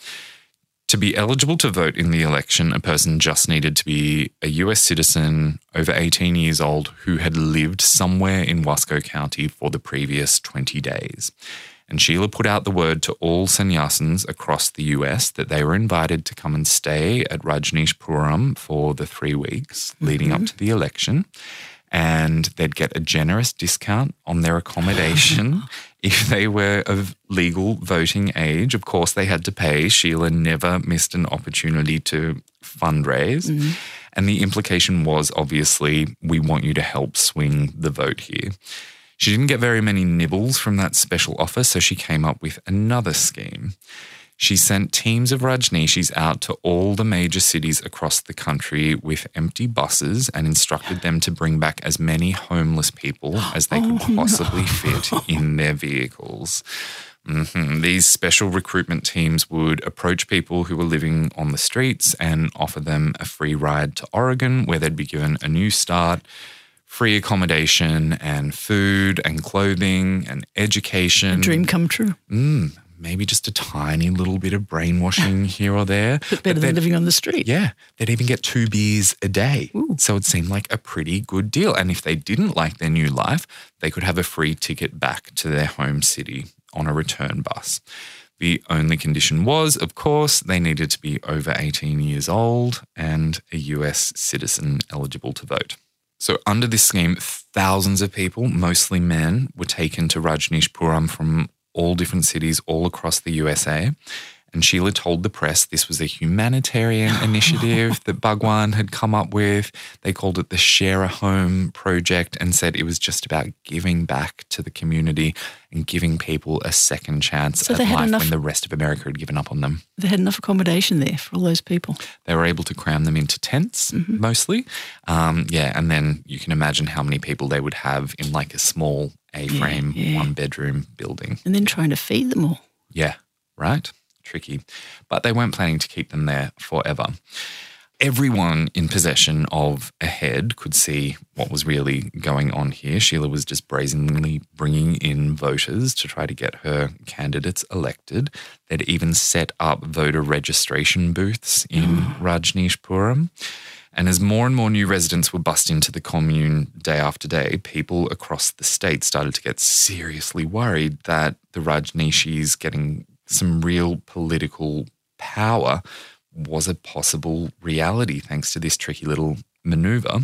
To be eligible to vote in the election, a person just needed to be a US citizen over 18 years old who had lived somewhere in Wasco County for the previous 20 days. And Sheila put out the word to all sannyasins across the US that they were invited to come and stay at Rajneeshpuram for the three weeks leading up to the election and they'd get a generous discount on their accommodation (laughs) if they were of legal voting age. Of course, they had to pay. Sheila never missed an opportunity to fundraise. Mm-hmm. And the implication was obviously, we want you to help swing the vote here. She didn't get very many nibbles from that special offer, so she came up with another scheme. She sent teams of Rajneeshis out to all the major cities across the country with empty buses and instructed them to bring back as many homeless people (gasps) as they could oh, possibly fit in their vehicles. Mm-hmm. These special recruitment teams would approach people who were living on the streets and offer them a free ride to Oregon, where they'd be given a new start, free accommodation and food and clothing and education. A dream come true. Mm, maybe just a tiny little bit of brainwashing (laughs) here or there. But better but than living on the street. Yeah. They'd even get two beers a day. Ooh. So it seemed like a pretty good deal. And if they didn't like their new life, they could have a free ticket back to their home city on a return bus. The only condition was, of course, they needed to be over 18 years old and a US citizen eligible to vote. So, under this scheme, thousands of people, mostly men, were taken to Rajneeshpuram from all different cities all across the USA. And Sheila told the press this was a humanitarian (laughs) initiative that Bhagwan had come up with. They called it the Share a Home Project and said it was just about giving back to the community and giving people a second chance so at life enough, when the rest of America had given up on them. They had enough accommodation there for all those people. They were able to cram them into tents mm-hmm. mostly. Um, yeah, and then you can imagine how many people they would have in like a small A frame, yeah, yeah. one bedroom building. And then trying to feed them all. Yeah, right tricky, but they weren't planning to keep them there forever. Everyone in possession of a head could see what was really going on here. Sheila was just brazenly bringing in voters to try to get her candidates elected. They'd even set up voter registration booths in (gasps) Rajneeshpuram. And as more and more new residents were bussed into the commune day after day, people across the state started to get seriously worried that the Rajneeshis getting some real political power was a possible reality thanks to this tricky little maneuver.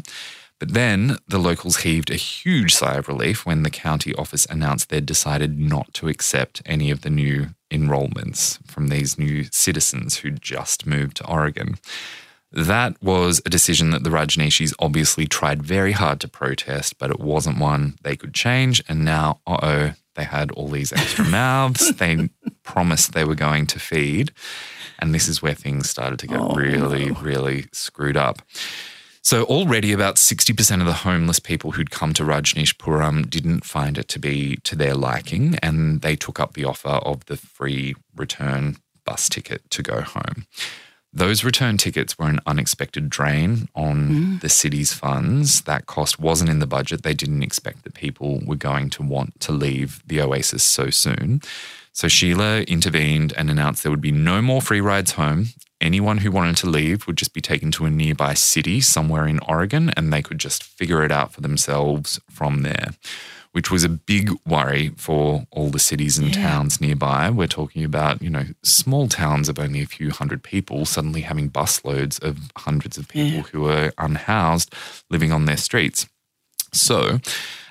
But then the locals heaved a huge sigh of relief when the county office announced they'd decided not to accept any of the new enrollments from these new citizens who'd just moved to Oregon. That was a decision that the Rajneeshis obviously tried very hard to protest, but it wasn't one they could change. And now, uh oh, they had all these extra mouths (laughs) they promised they were going to feed. And this is where things started to get oh, really, really screwed up. So, already about 60% of the homeless people who'd come to Rajneeshpuram didn't find it to be to their liking, and they took up the offer of the free return bus ticket to go home. Those return tickets were an unexpected drain on mm. the city's funds. That cost wasn't in the budget. They didn't expect that people were going to want to leave the Oasis so soon. So Sheila intervened and announced there would be no more free rides home. Anyone who wanted to leave would just be taken to a nearby city somewhere in Oregon and they could just figure it out for themselves from there which was a big worry for all the cities and yeah. towns nearby. We're talking about, you know, small towns of only a few hundred people suddenly having busloads of hundreds of people yeah. who are unhoused living on their streets. So,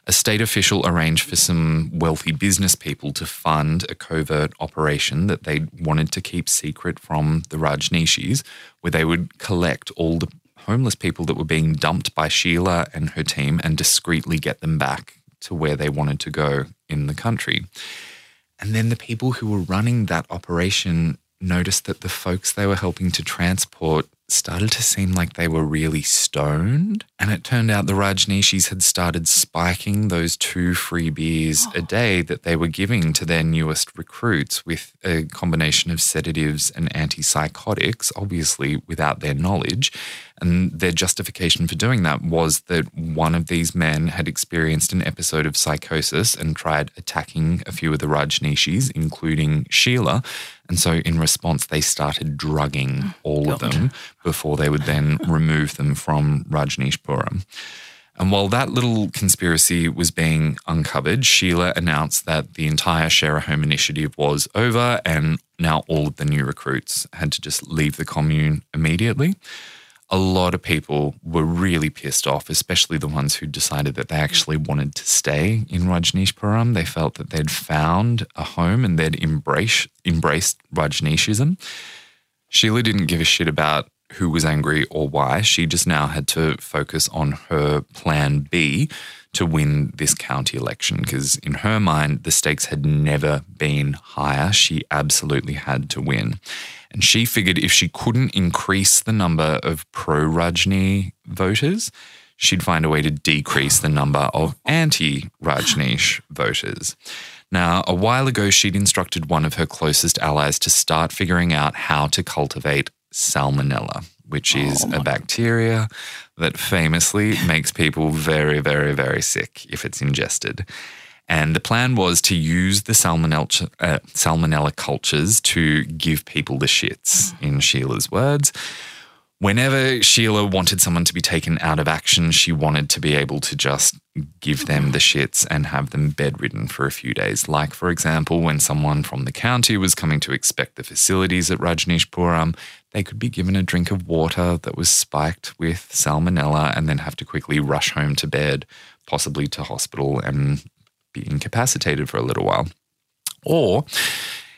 a state official arranged for some wealthy business people to fund a covert operation that they wanted to keep secret from the Rajneeshis, where they would collect all the homeless people that were being dumped by Sheila and her team and discreetly get them back to where they wanted to go in the country. And then the people who were running that operation noticed that the folks they were helping to transport started to seem like they were really stoned. And it turned out the Rajneeshis had started spiking those two free beers a oh. day that they were giving to their newest recruits with a combination of sedatives and antipsychotics, obviously without their knowledge. And their justification for doing that was that one of these men had experienced an episode of psychosis and tried attacking a few of the Rajneeshis, including Sheila. And so, in response, they started drugging mm, all of them before they would then (laughs) remove them from Rajneeshpuram. And while that little conspiracy was being uncovered, Sheila announced that the entire Share a Home initiative was over and now all of the new recruits had to just leave the commune immediately a lot of people were really pissed off, especially the ones who decided that they actually wanted to stay in Rajneeshpuram. They felt that they'd found a home and they'd embrace, embraced Rajneeshism. Sheila didn't give a shit about who was angry or why. She just now had to focus on her plan B to win this county election because, in her mind, the stakes had never been higher. She absolutely had to win. And she figured if she couldn't increase the number of pro Rajni voters, she'd find a way to decrease the number of anti Rajneesh voters. Now, a while ago, she'd instructed one of her closest allies to start figuring out how to cultivate salmonella, which is oh a bacteria that famously (laughs) makes people very, very, very sick if it's ingested. And the plan was to use the salmonella, uh, salmonella cultures to give people the shits, in Sheila's words. Whenever Sheila wanted someone to be taken out of action, she wanted to be able to just give them the (sighs) shits and have them bedridden for a few days. Like, for example, when someone from the county was coming to inspect the facilities at Rajneeshpuram, they could be given a drink of water that was spiked with salmonella and then have to quickly rush home to bed, possibly to hospital, and be incapacitated for a little while. Or,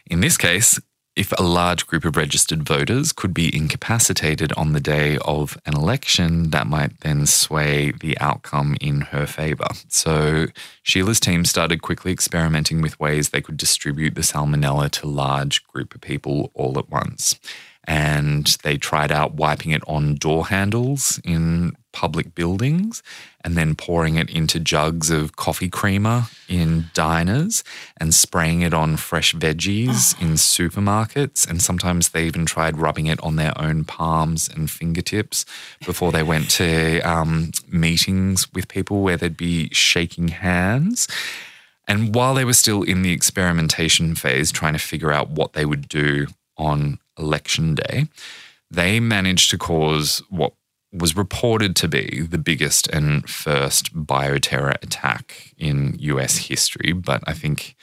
in this case, if a large group of registered voters could be incapacitated on the day of an election, that might then sway the outcome in her favour. So Sheila's team started quickly experimenting with ways they could distribute the salmonella to large group of people all at once and they tried out wiping it on door handles in public buildings and then pouring it into jugs of coffee creamer in diners and spraying it on fresh veggies oh. in supermarkets. And sometimes they even tried rubbing it on their own palms and fingertips before they went to um, meetings with people where they'd be shaking hands. And while they were still in the experimentation phase, trying to figure out what they would do on election day, they managed to cause what was reported to be the biggest and first bioterror attack in US history. But I think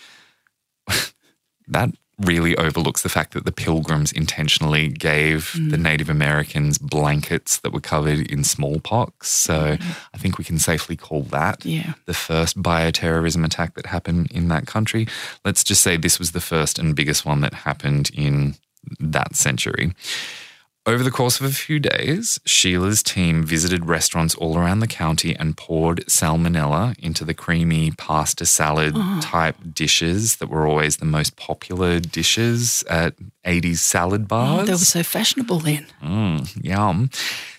(laughs) that really overlooks the fact that the pilgrims intentionally gave mm. the Native Americans blankets that were covered in smallpox. So mm. I think we can safely call that yeah. the first bioterrorism attack that happened in that country. Let's just say this was the first and biggest one that happened in that century. Over the course of a few days, Sheila's team visited restaurants all around the county and poured salmonella into the creamy pasta salad oh. type dishes that were always the most popular dishes at 80s salad bars. Oh, they were so fashionable then. Mm, yum.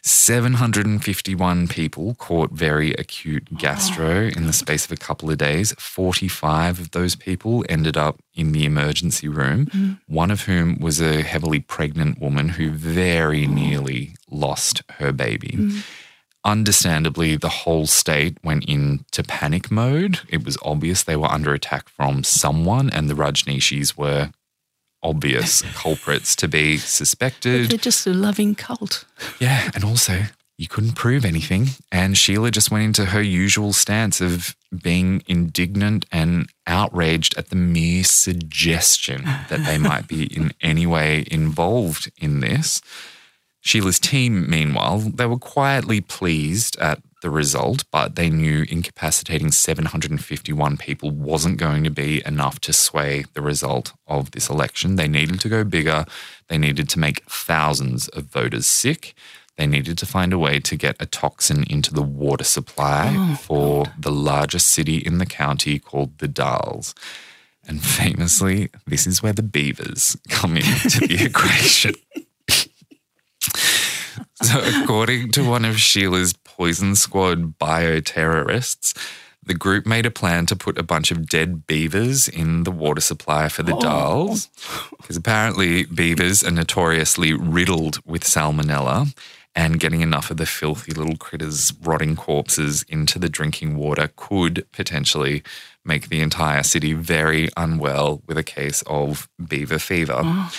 751 people caught very acute gastro oh, in the space of a couple of days. 45 of those people ended up in the emergency room, mm. one of whom was a heavily pregnant woman who very oh. nearly lost her baby. Mm. Understandably, the whole state went into panic mode. It was obvious they were under attack from someone, and the Rajneeshis were obvious (laughs) culprits to be suspected. They're just a loving cult. Yeah, and also you couldn't prove anything. And Sheila just went into her usual stance of being indignant and outraged at the mere suggestion that they might be in (laughs) any way involved in this. Sheila's team, meanwhile, they were quietly pleased at the result, but they knew incapacitating 751 people wasn't going to be enough to sway the result of this election. They needed to go bigger. They needed to make thousands of voters sick. They needed to find a way to get a toxin into the water supply oh, for God. the largest city in the county called the Dalles. And famously, this is where the beavers come into the (laughs) equation. So, according to one of Sheila's Poison Squad bioterrorists, the group made a plan to put a bunch of dead beavers in the water supply for the Oh. Dalles. Because apparently, beavers are notoriously riddled with salmonella, and getting enough of the filthy little critters' rotting corpses into the drinking water could potentially make the entire city very unwell with a case of beaver fever. Oh.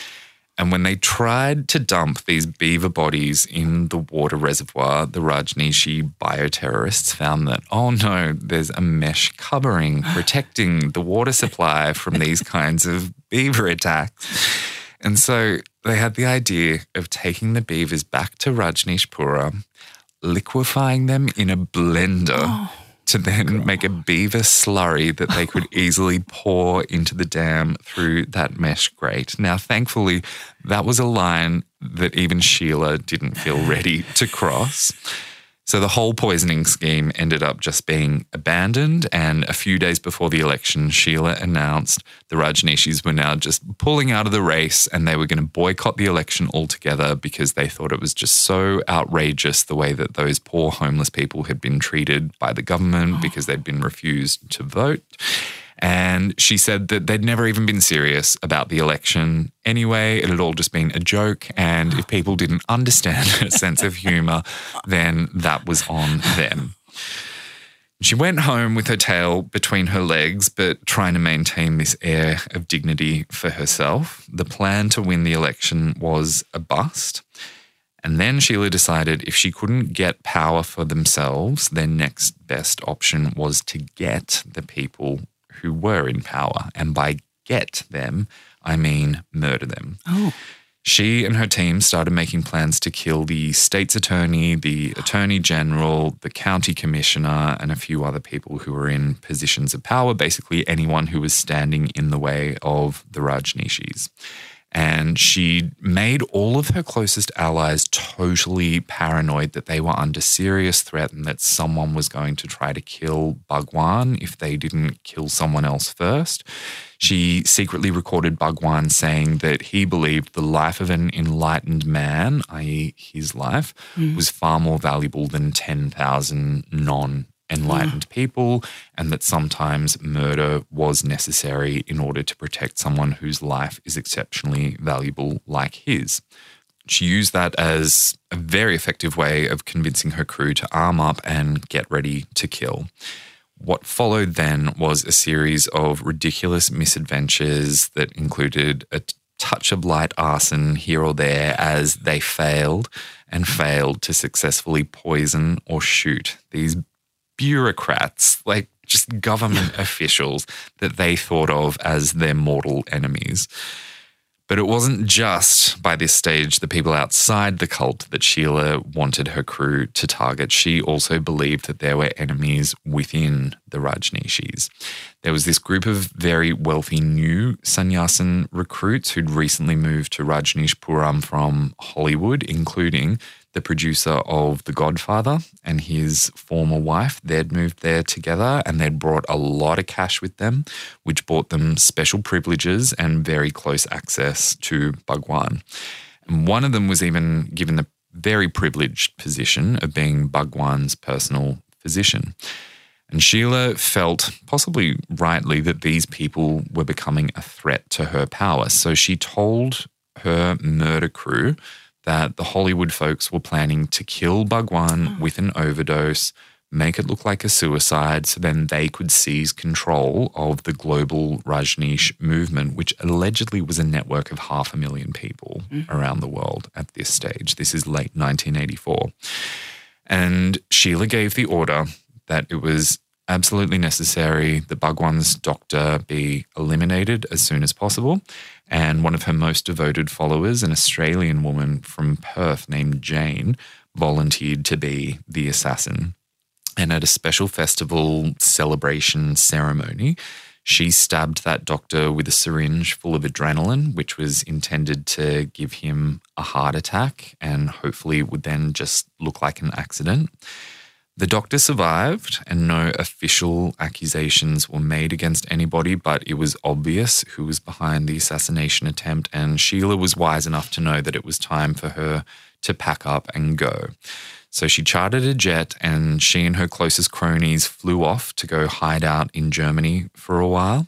And when they tried to dump these beaver bodies in the water reservoir, the Rajneeshi bioterrorists found that, oh no, there's a mesh covering (gasps) protecting the water supply from these kinds of beaver attacks. And so they had the idea of taking the beavers back to Rajneeshpuram, liquefying them in a blender oh, to then make a beaver slurry that they could (laughs) easily pour into the dam through that mesh grate. Now, thankfully, that was a line that even Sheila didn't feel ready to cross. So the whole poisoning scheme ended up just being abandoned. And a few days before the election, Sheila announced the Rajneeshis were now just pulling out of the race and they were going to boycott the election altogether because they thought it was just so outrageous the way that those poor homeless people had been treated by the government oh. because they'd been refused to vote. And she said that they'd never even been serious about the election anyway. It had all just been a joke. And if people didn't understand her (laughs) sense of humor, then that was on them. She went home with her tail between her legs, but trying to maintain this air of dignity for herself. The plan to win the election was a bust. And then Sheila decided if she couldn't get power for themselves, their next best option was to get the people who were in power. And by get them, I mean murder them. Oh, She and her team started making plans to kill the state's attorney, the attorney general, the county commissioner, and a few other people who were in positions of power, basically anyone who was standing in the way of the Rajneeshis. And she made all of her closest allies totally paranoid that they were under serious threat and that someone was going to try to kill Bhagwan if they didn't kill someone else first. She secretly recorded Bhagwan saying that he believed the life of an enlightened man, i.e., his life, hmm. was far more valuable than 10,000 non enlightened mm. people, and that sometimes murder was necessary in order to protect someone whose life is exceptionally valuable, like his. She used that as a very effective way of convincing her crew to arm up and get ready to kill. What followed then was a series of ridiculous misadventures that included a touch of light arson here or there as they failed and failed to successfully poison or shoot these bureaucrats, like just government (laughs) officials that they thought of as their mortal enemies. But it wasn't just by this stage the people outside the cult that Sheila wanted her crew to target. She also believed that there were enemies within the Rajneeshis. There was this group of very wealthy new sannyasin recruits who'd recently moved to Rajneeshpuram from Hollywood, including the producer of The Godfather and his former wife. They'd moved there together and they'd brought a lot of cash with them, which brought them special privileges and very close access to Bhagwan. And one of them was even given the very privileged position of being Bhagwan's personal physician. And Sheila felt, possibly rightly, that these people were becoming a threat to her power. So she told her murder crew that the Hollywood folks were planning to kill Bhagwan mm. with an overdose, make it look like a suicide, so then they could seize control of the global Rajneesh movement, which allegedly was a network of half a million people mm. around the world at this stage. This is late 1984. And Sheila gave the order that it was absolutely necessary that Bhagwan's doctor be eliminated as soon as possible. And one of her most devoted followers, an Australian woman from Perth named Jane, volunteered to be the assassin. And at a special festival celebration ceremony, she stabbed that doctor with a syringe full of adrenaline, which was intended to give him a heart attack and hopefully would then just look like an accident. The doctor survived, and no official accusations were made against anybody, but it was obvious who was behind the assassination attempt, and Sheila was wise enough to know that it was time for her to pack up and go. So she chartered a jet, and she and her closest cronies flew off to go hide out in Germany for a while.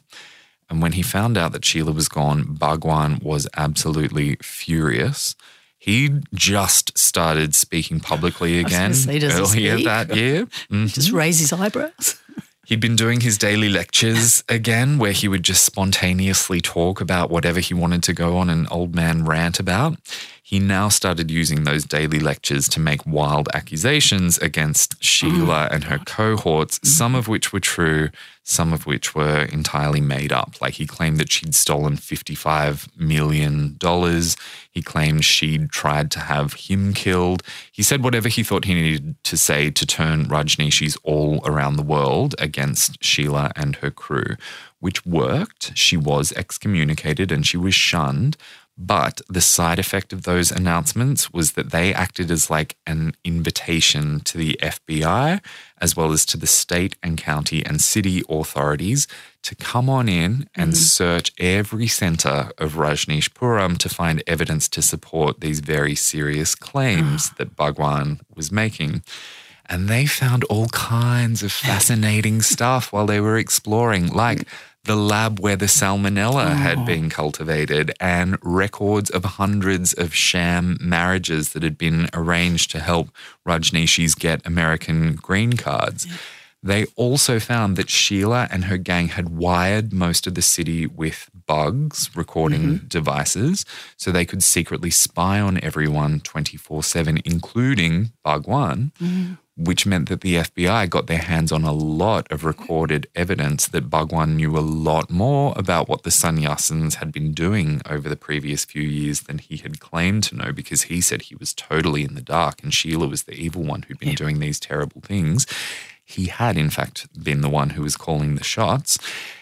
And when he found out that Sheila was gone, Bhagwan was absolutely furious. He just started speaking publicly (laughs) again say, earlier that year. (laughs) Mhm. Just raise his eyebrows. He'd been doing his daily lectures (laughs) again, where he would just spontaneously talk about whatever he wanted to go on an old man rant about. He now started using those daily lectures to make wild accusations against Sheila and her cohorts, some of which were true, some of which were entirely made up. Like he claimed that she'd stolen $55 million. He claimed she'd tried to have him killed. He said whatever he thought he needed to say to turn Rajneeshis all around the world against Sheila and her crew, which worked. She was excommunicated and she was shunned. But the side effect of those announcements was that they acted as like an invitation to the FBI, as well as to the state and county and city authorities to come on in and mm-hmm. search every center of Rajneeshpuram to find evidence to support these very serious claims (sighs) that Bhagwan was making. And they found all kinds of fascinating (laughs) stuff while they were exploring, like the lab where the salmonella had oh. been cultivated and records of hundreds of sham marriages that had been arranged to help Rajneeshis get American green cards. They also found that Sheila and her gang had wired most of the city with bugs, recording mm-hmm. devices, so they could secretly spy on everyone 24 7, including Bhagwan, mm-hmm. Which meant that the FBI got their hands on a lot of recorded evidence that Bhagwan knew a lot more about what the sannyasins had been doing over the previous few years than he had claimed to know because he said he was totally in the dark and Sheila was the evil one who'd been doing these terrible things. He had, in fact, been the one who was calling the shots.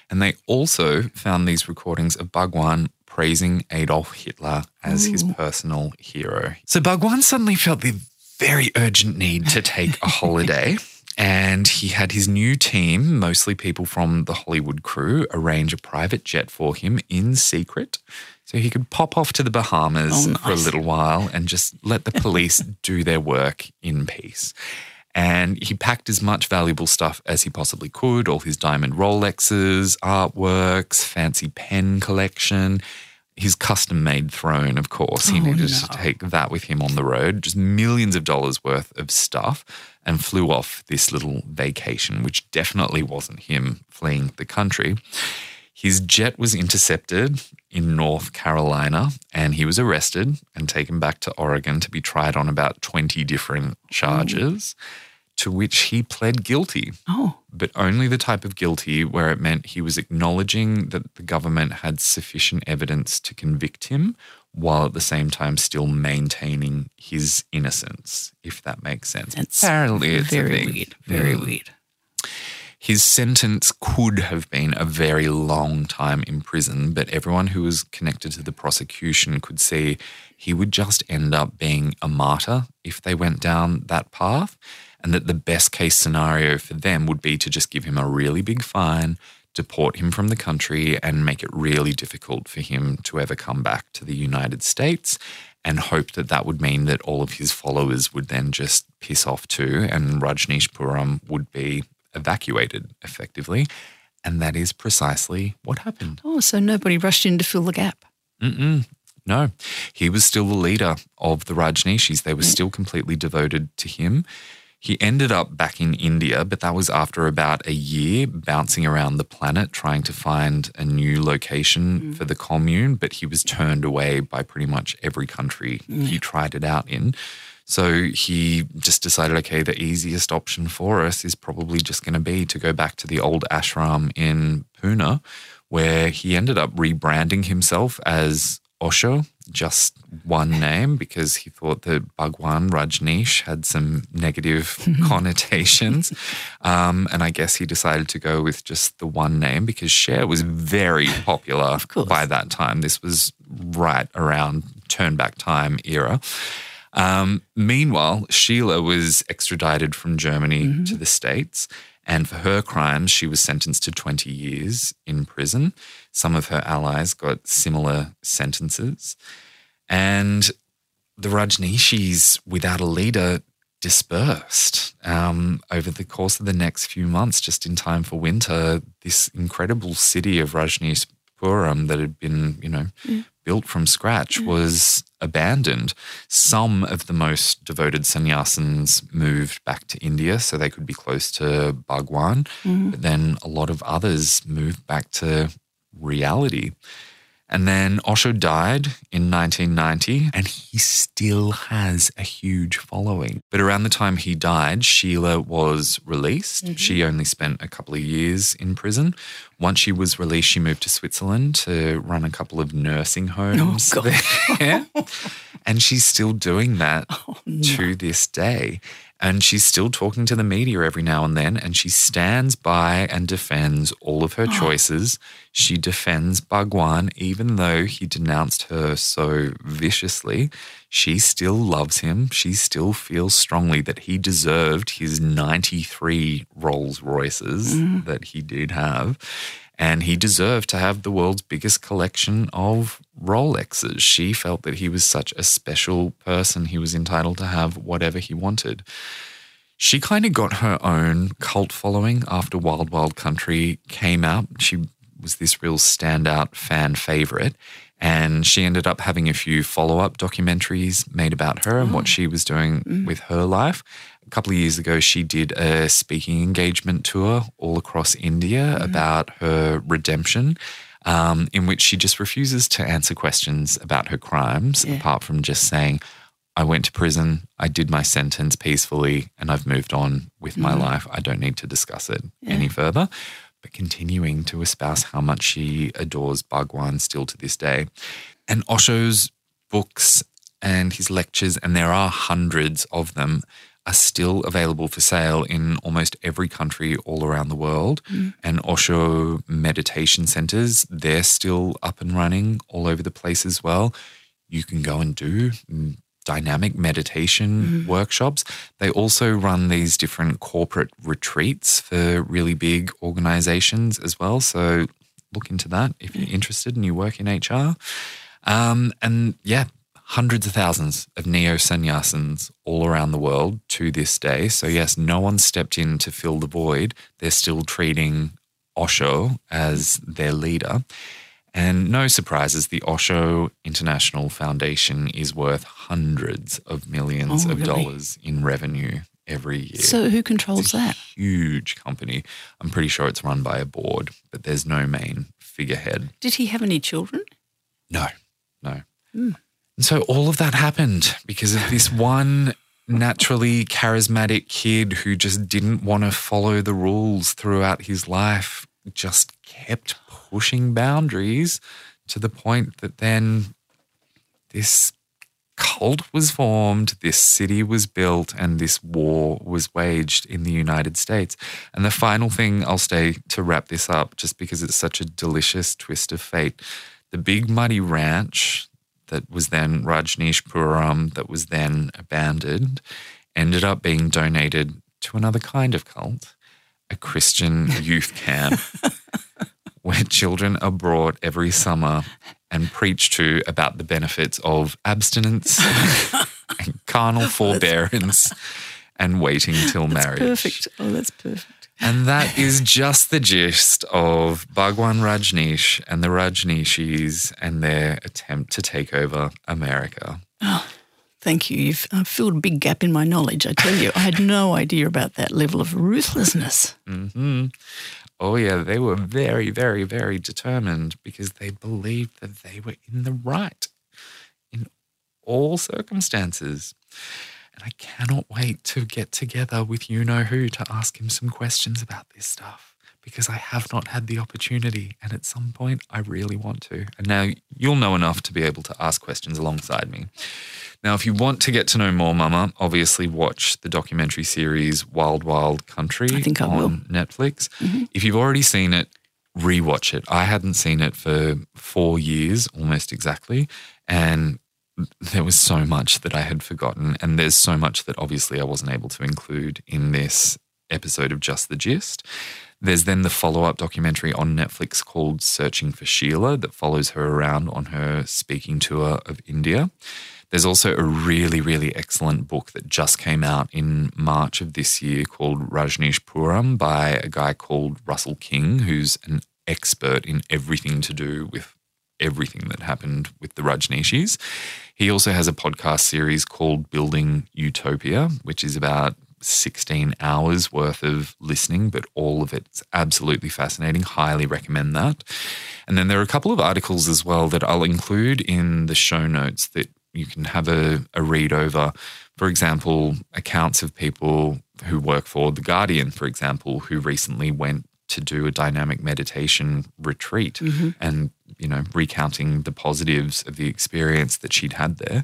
And they also found these recordings of Bhagwan praising Adolf Hitler as his personal hero. So Bhagwan suddenly felt the very urgent need to take a holiday. (laughs) And he had his new team, mostly people from the Hollywood crew, arrange a private jet for him in secret so he could pop off to the Bahamas Oh, for a little while and just let the police (laughs) do their work in peace. And he packed as much valuable stuff as he possibly could all his diamond Rolexes, artworks, fancy pen collection, his custom made throne, of course. He Oh, needed to take that with him on the road, just millions of dollars worth of stuff, and flew off this little vacation, which definitely wasn't him fleeing the country. His jet was intercepted in North Carolina and he was arrested and taken back to Oregon to be tried on about 20 different oh. charges, to which he pled guilty Oh, but only the type of guilty where it meant he was acknowledging that the government had sufficient evidence to convict him while at the same time still maintaining his innocence, if that makes sense. that's Apparently, it's very weird. Very Mm. weird. His sentence could have been a very long time in prison, but everyone who was connected to the prosecution could see he would just end up being a martyr if they went down that path, and that the best case scenario for them would be to just give him a really big fine, deport him from the country, and make it really difficult for him to ever come back to the United States. And hope that that would mean that all of his followers would then just piss off too, and Rajneeshpuram would be evacuated effectively. And that is precisely what happened. Oh, so nobody rushed in to fill the gap. Mm-mm. No, he was still the leader of the Rajneeshis. They were mm. still completely devoted to him. He ended up back in India, but that was after about a year bouncing around the planet trying to find a new location mm. for the commune. But he was turned away by pretty much every country mm. he tried it out in. So he just decided, okay, the easiest option for us is probably just going to be to go back to the old ashram in Pune, where he ended up rebranding himself as Osho, just one name, because he thought that Bhagwan Rajneesh had some negative (laughs) connotations. Um, and I guess he decided to go with just the one name because Cher was very (laughs) popular by that time. This was right around turn back time era. Um, meanwhile, Sheila was extradited from Germany mm-hmm. to the States. And for her crimes, she was sentenced to 20 years in prison. Some of her allies got similar sentences. And the Rajneeshis, without a leader, dispersed um, over the course of the next few months, just in time for winter. This incredible city of Rajneeshpuram that had been, you know, mm. built from scratch mm. was abandoned. Some of the most devoted sannyasins moved back to India so they could be close to Bhagwan, mm. but then a lot of others moved back to reality. And then Osho died in 1990, and he still has a huge following. But around the time he died, Sheila was released. Mm-hmm. She only spent a couple of years in prison. Once she was released, she moved to Switzerland to run a couple of nursing homes oh, there. (laughs) and she's still doing that (laughs) oh, no. to this day. And she's still talking to the media every now and then, and she stands by and defends all of her oh. choices. She defends Bhagwan, even though he denounced her so viciously. She still loves him. She still feels strongly that he deserved his 93 Rolls Royces mm. that he did have and he deserved to have the world's biggest collection of Rolexes. She felt that he was such a special person, he was entitled to have whatever he wanted. She kind of got her own cult following after Wild Wild Country came out. She was this real standout fan favorite. And she ended up having a few follow up documentaries made about her and what oh. she was doing mm. with her life a couple of years ago, she did a speaking engagement tour all across India mm-hmm. about her redemption. Um, in which she just refuses to answer questions about her crimes, yeah. apart from just saying, I went to prison, I did my sentence peacefully, and I've moved on with mm-hmm. my life. I don't need to discuss it yeah. any further. But continuing to espouse how much she adores Bhagwan still to this day. And Osho's books and his lectures, and there are hundreds of them, are still available for sale in almost every country all around the world. Mm. And Osho meditation centers, they're still up and running all over the place as well. You can go and do dynamic meditation mm. workshops. They also run these different corporate retreats for really big organizations as well. So look into that if you're interested and you work in HR. Um, and yeah, hundreds of thousands of neo sannyasins all around the world to this day. So, yes, no one stepped in to fill the void. They're still treating Osho as their leader. And no surprises, the Osho International Foundation is worth hundreds of millions oh, of really? dollars in revenue every year. So, who controls that? Huge company. I'm pretty sure it's run by a board, but there's no main figurehead. Did he have any children? No, no. Mm. And so all of that happened because of this one naturally charismatic kid who just didn't want to follow the rules throughout his life, just kept pushing boundaries to the point that then this cult was formed, this city was built, and this war was waged in the United States. And the final thing I'll say to wrap this up, just because it's such a delicious twist of fate the Big Muddy Ranch that was then Rajneeshpuram, that was then abandoned, ended up being donated to another kind of cult, a Christian (laughs) youth camp, where children are brought every summer and preached to about the benefits of abstinence (laughs) and carnal forbearance and waiting till that's marriage. Perfect. Oh, that's perfect. And that is just the gist of Bhagwan Rajneesh and the Rajneeshis and their attempt to take over America. Oh, thank you. You've uh, filled a big gap in my knowledge, I tell you. I had no idea about that level of ruthlessness. Mm-hmm. Oh, yeah, they were very, very, very determined because they believed that they were in the right in all circumstances. And I cannot wait to get together with you know who to ask him some questions about this stuff because I have not had the opportunity. And at some point, I really want to. And now you'll know enough to be able to ask questions alongside me. Now, if you want to get to know more Mama, obviously watch the documentary series Wild Wild Country I think I on will. Netflix. Mm-hmm. If you've already seen it, rewatch it. I hadn't seen it for four years, almost exactly. And there was so much that I had forgotten, and there's so much that obviously I wasn't able to include in this episode of Just the Gist. There's then the follow up documentary on Netflix called Searching for Sheila that follows her around on her speaking tour of India. There's also a really, really excellent book that just came out in March of this year called Rajneeshpuram by a guy called Russell King, who's an expert in everything to do with everything that happened with the Rajneeshis. He also has a podcast series called Building Utopia, which is about 16 hours worth of listening, but all of it's absolutely fascinating. Highly recommend that. And then there are a couple of articles as well that I'll include in the show notes that you can have a, a read over. For example, accounts of people who work for The Guardian, for example, who recently went to do a dynamic meditation retreat mm-hmm. and, you know, recounting the positives of the experience that she'd had there.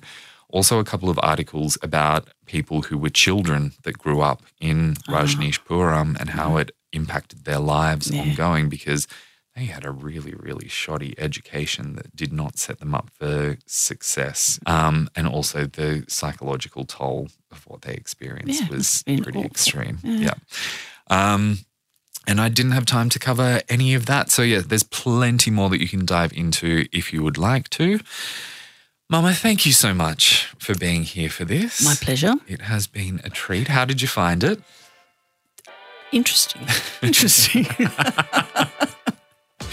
Also, a couple of articles about people who were children that grew up in ah. Rajneeshpuram and how mm-hmm. it impacted their lives yeah. ongoing because they had a really, really shoddy education that did not set them up for success. Um, and also the psychological toll of what they experienced yeah, was pretty awful. extreme. Yeah. yeah. Um, and I didn't have time to cover any of that. So, yeah, there's plenty more that you can dive into if you would like to. Mama, thank you so much for being here for this. My pleasure. It has been a treat. How did you find it? Interesting. (laughs) Interesting. (laughs)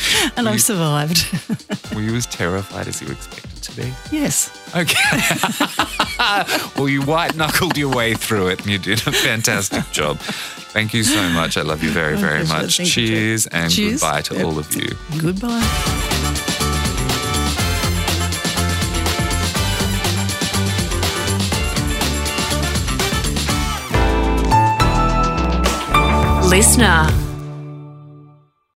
(laughs) and I've survived. (laughs) were you as terrified as you expected to be? Yes. Okay. (laughs) well, you white knuckled your way through it and you did a fantastic job. Thank you so much. I love you very, very much. Cheers and Cheers. goodbye to yep. all of you. Goodbye. Listener.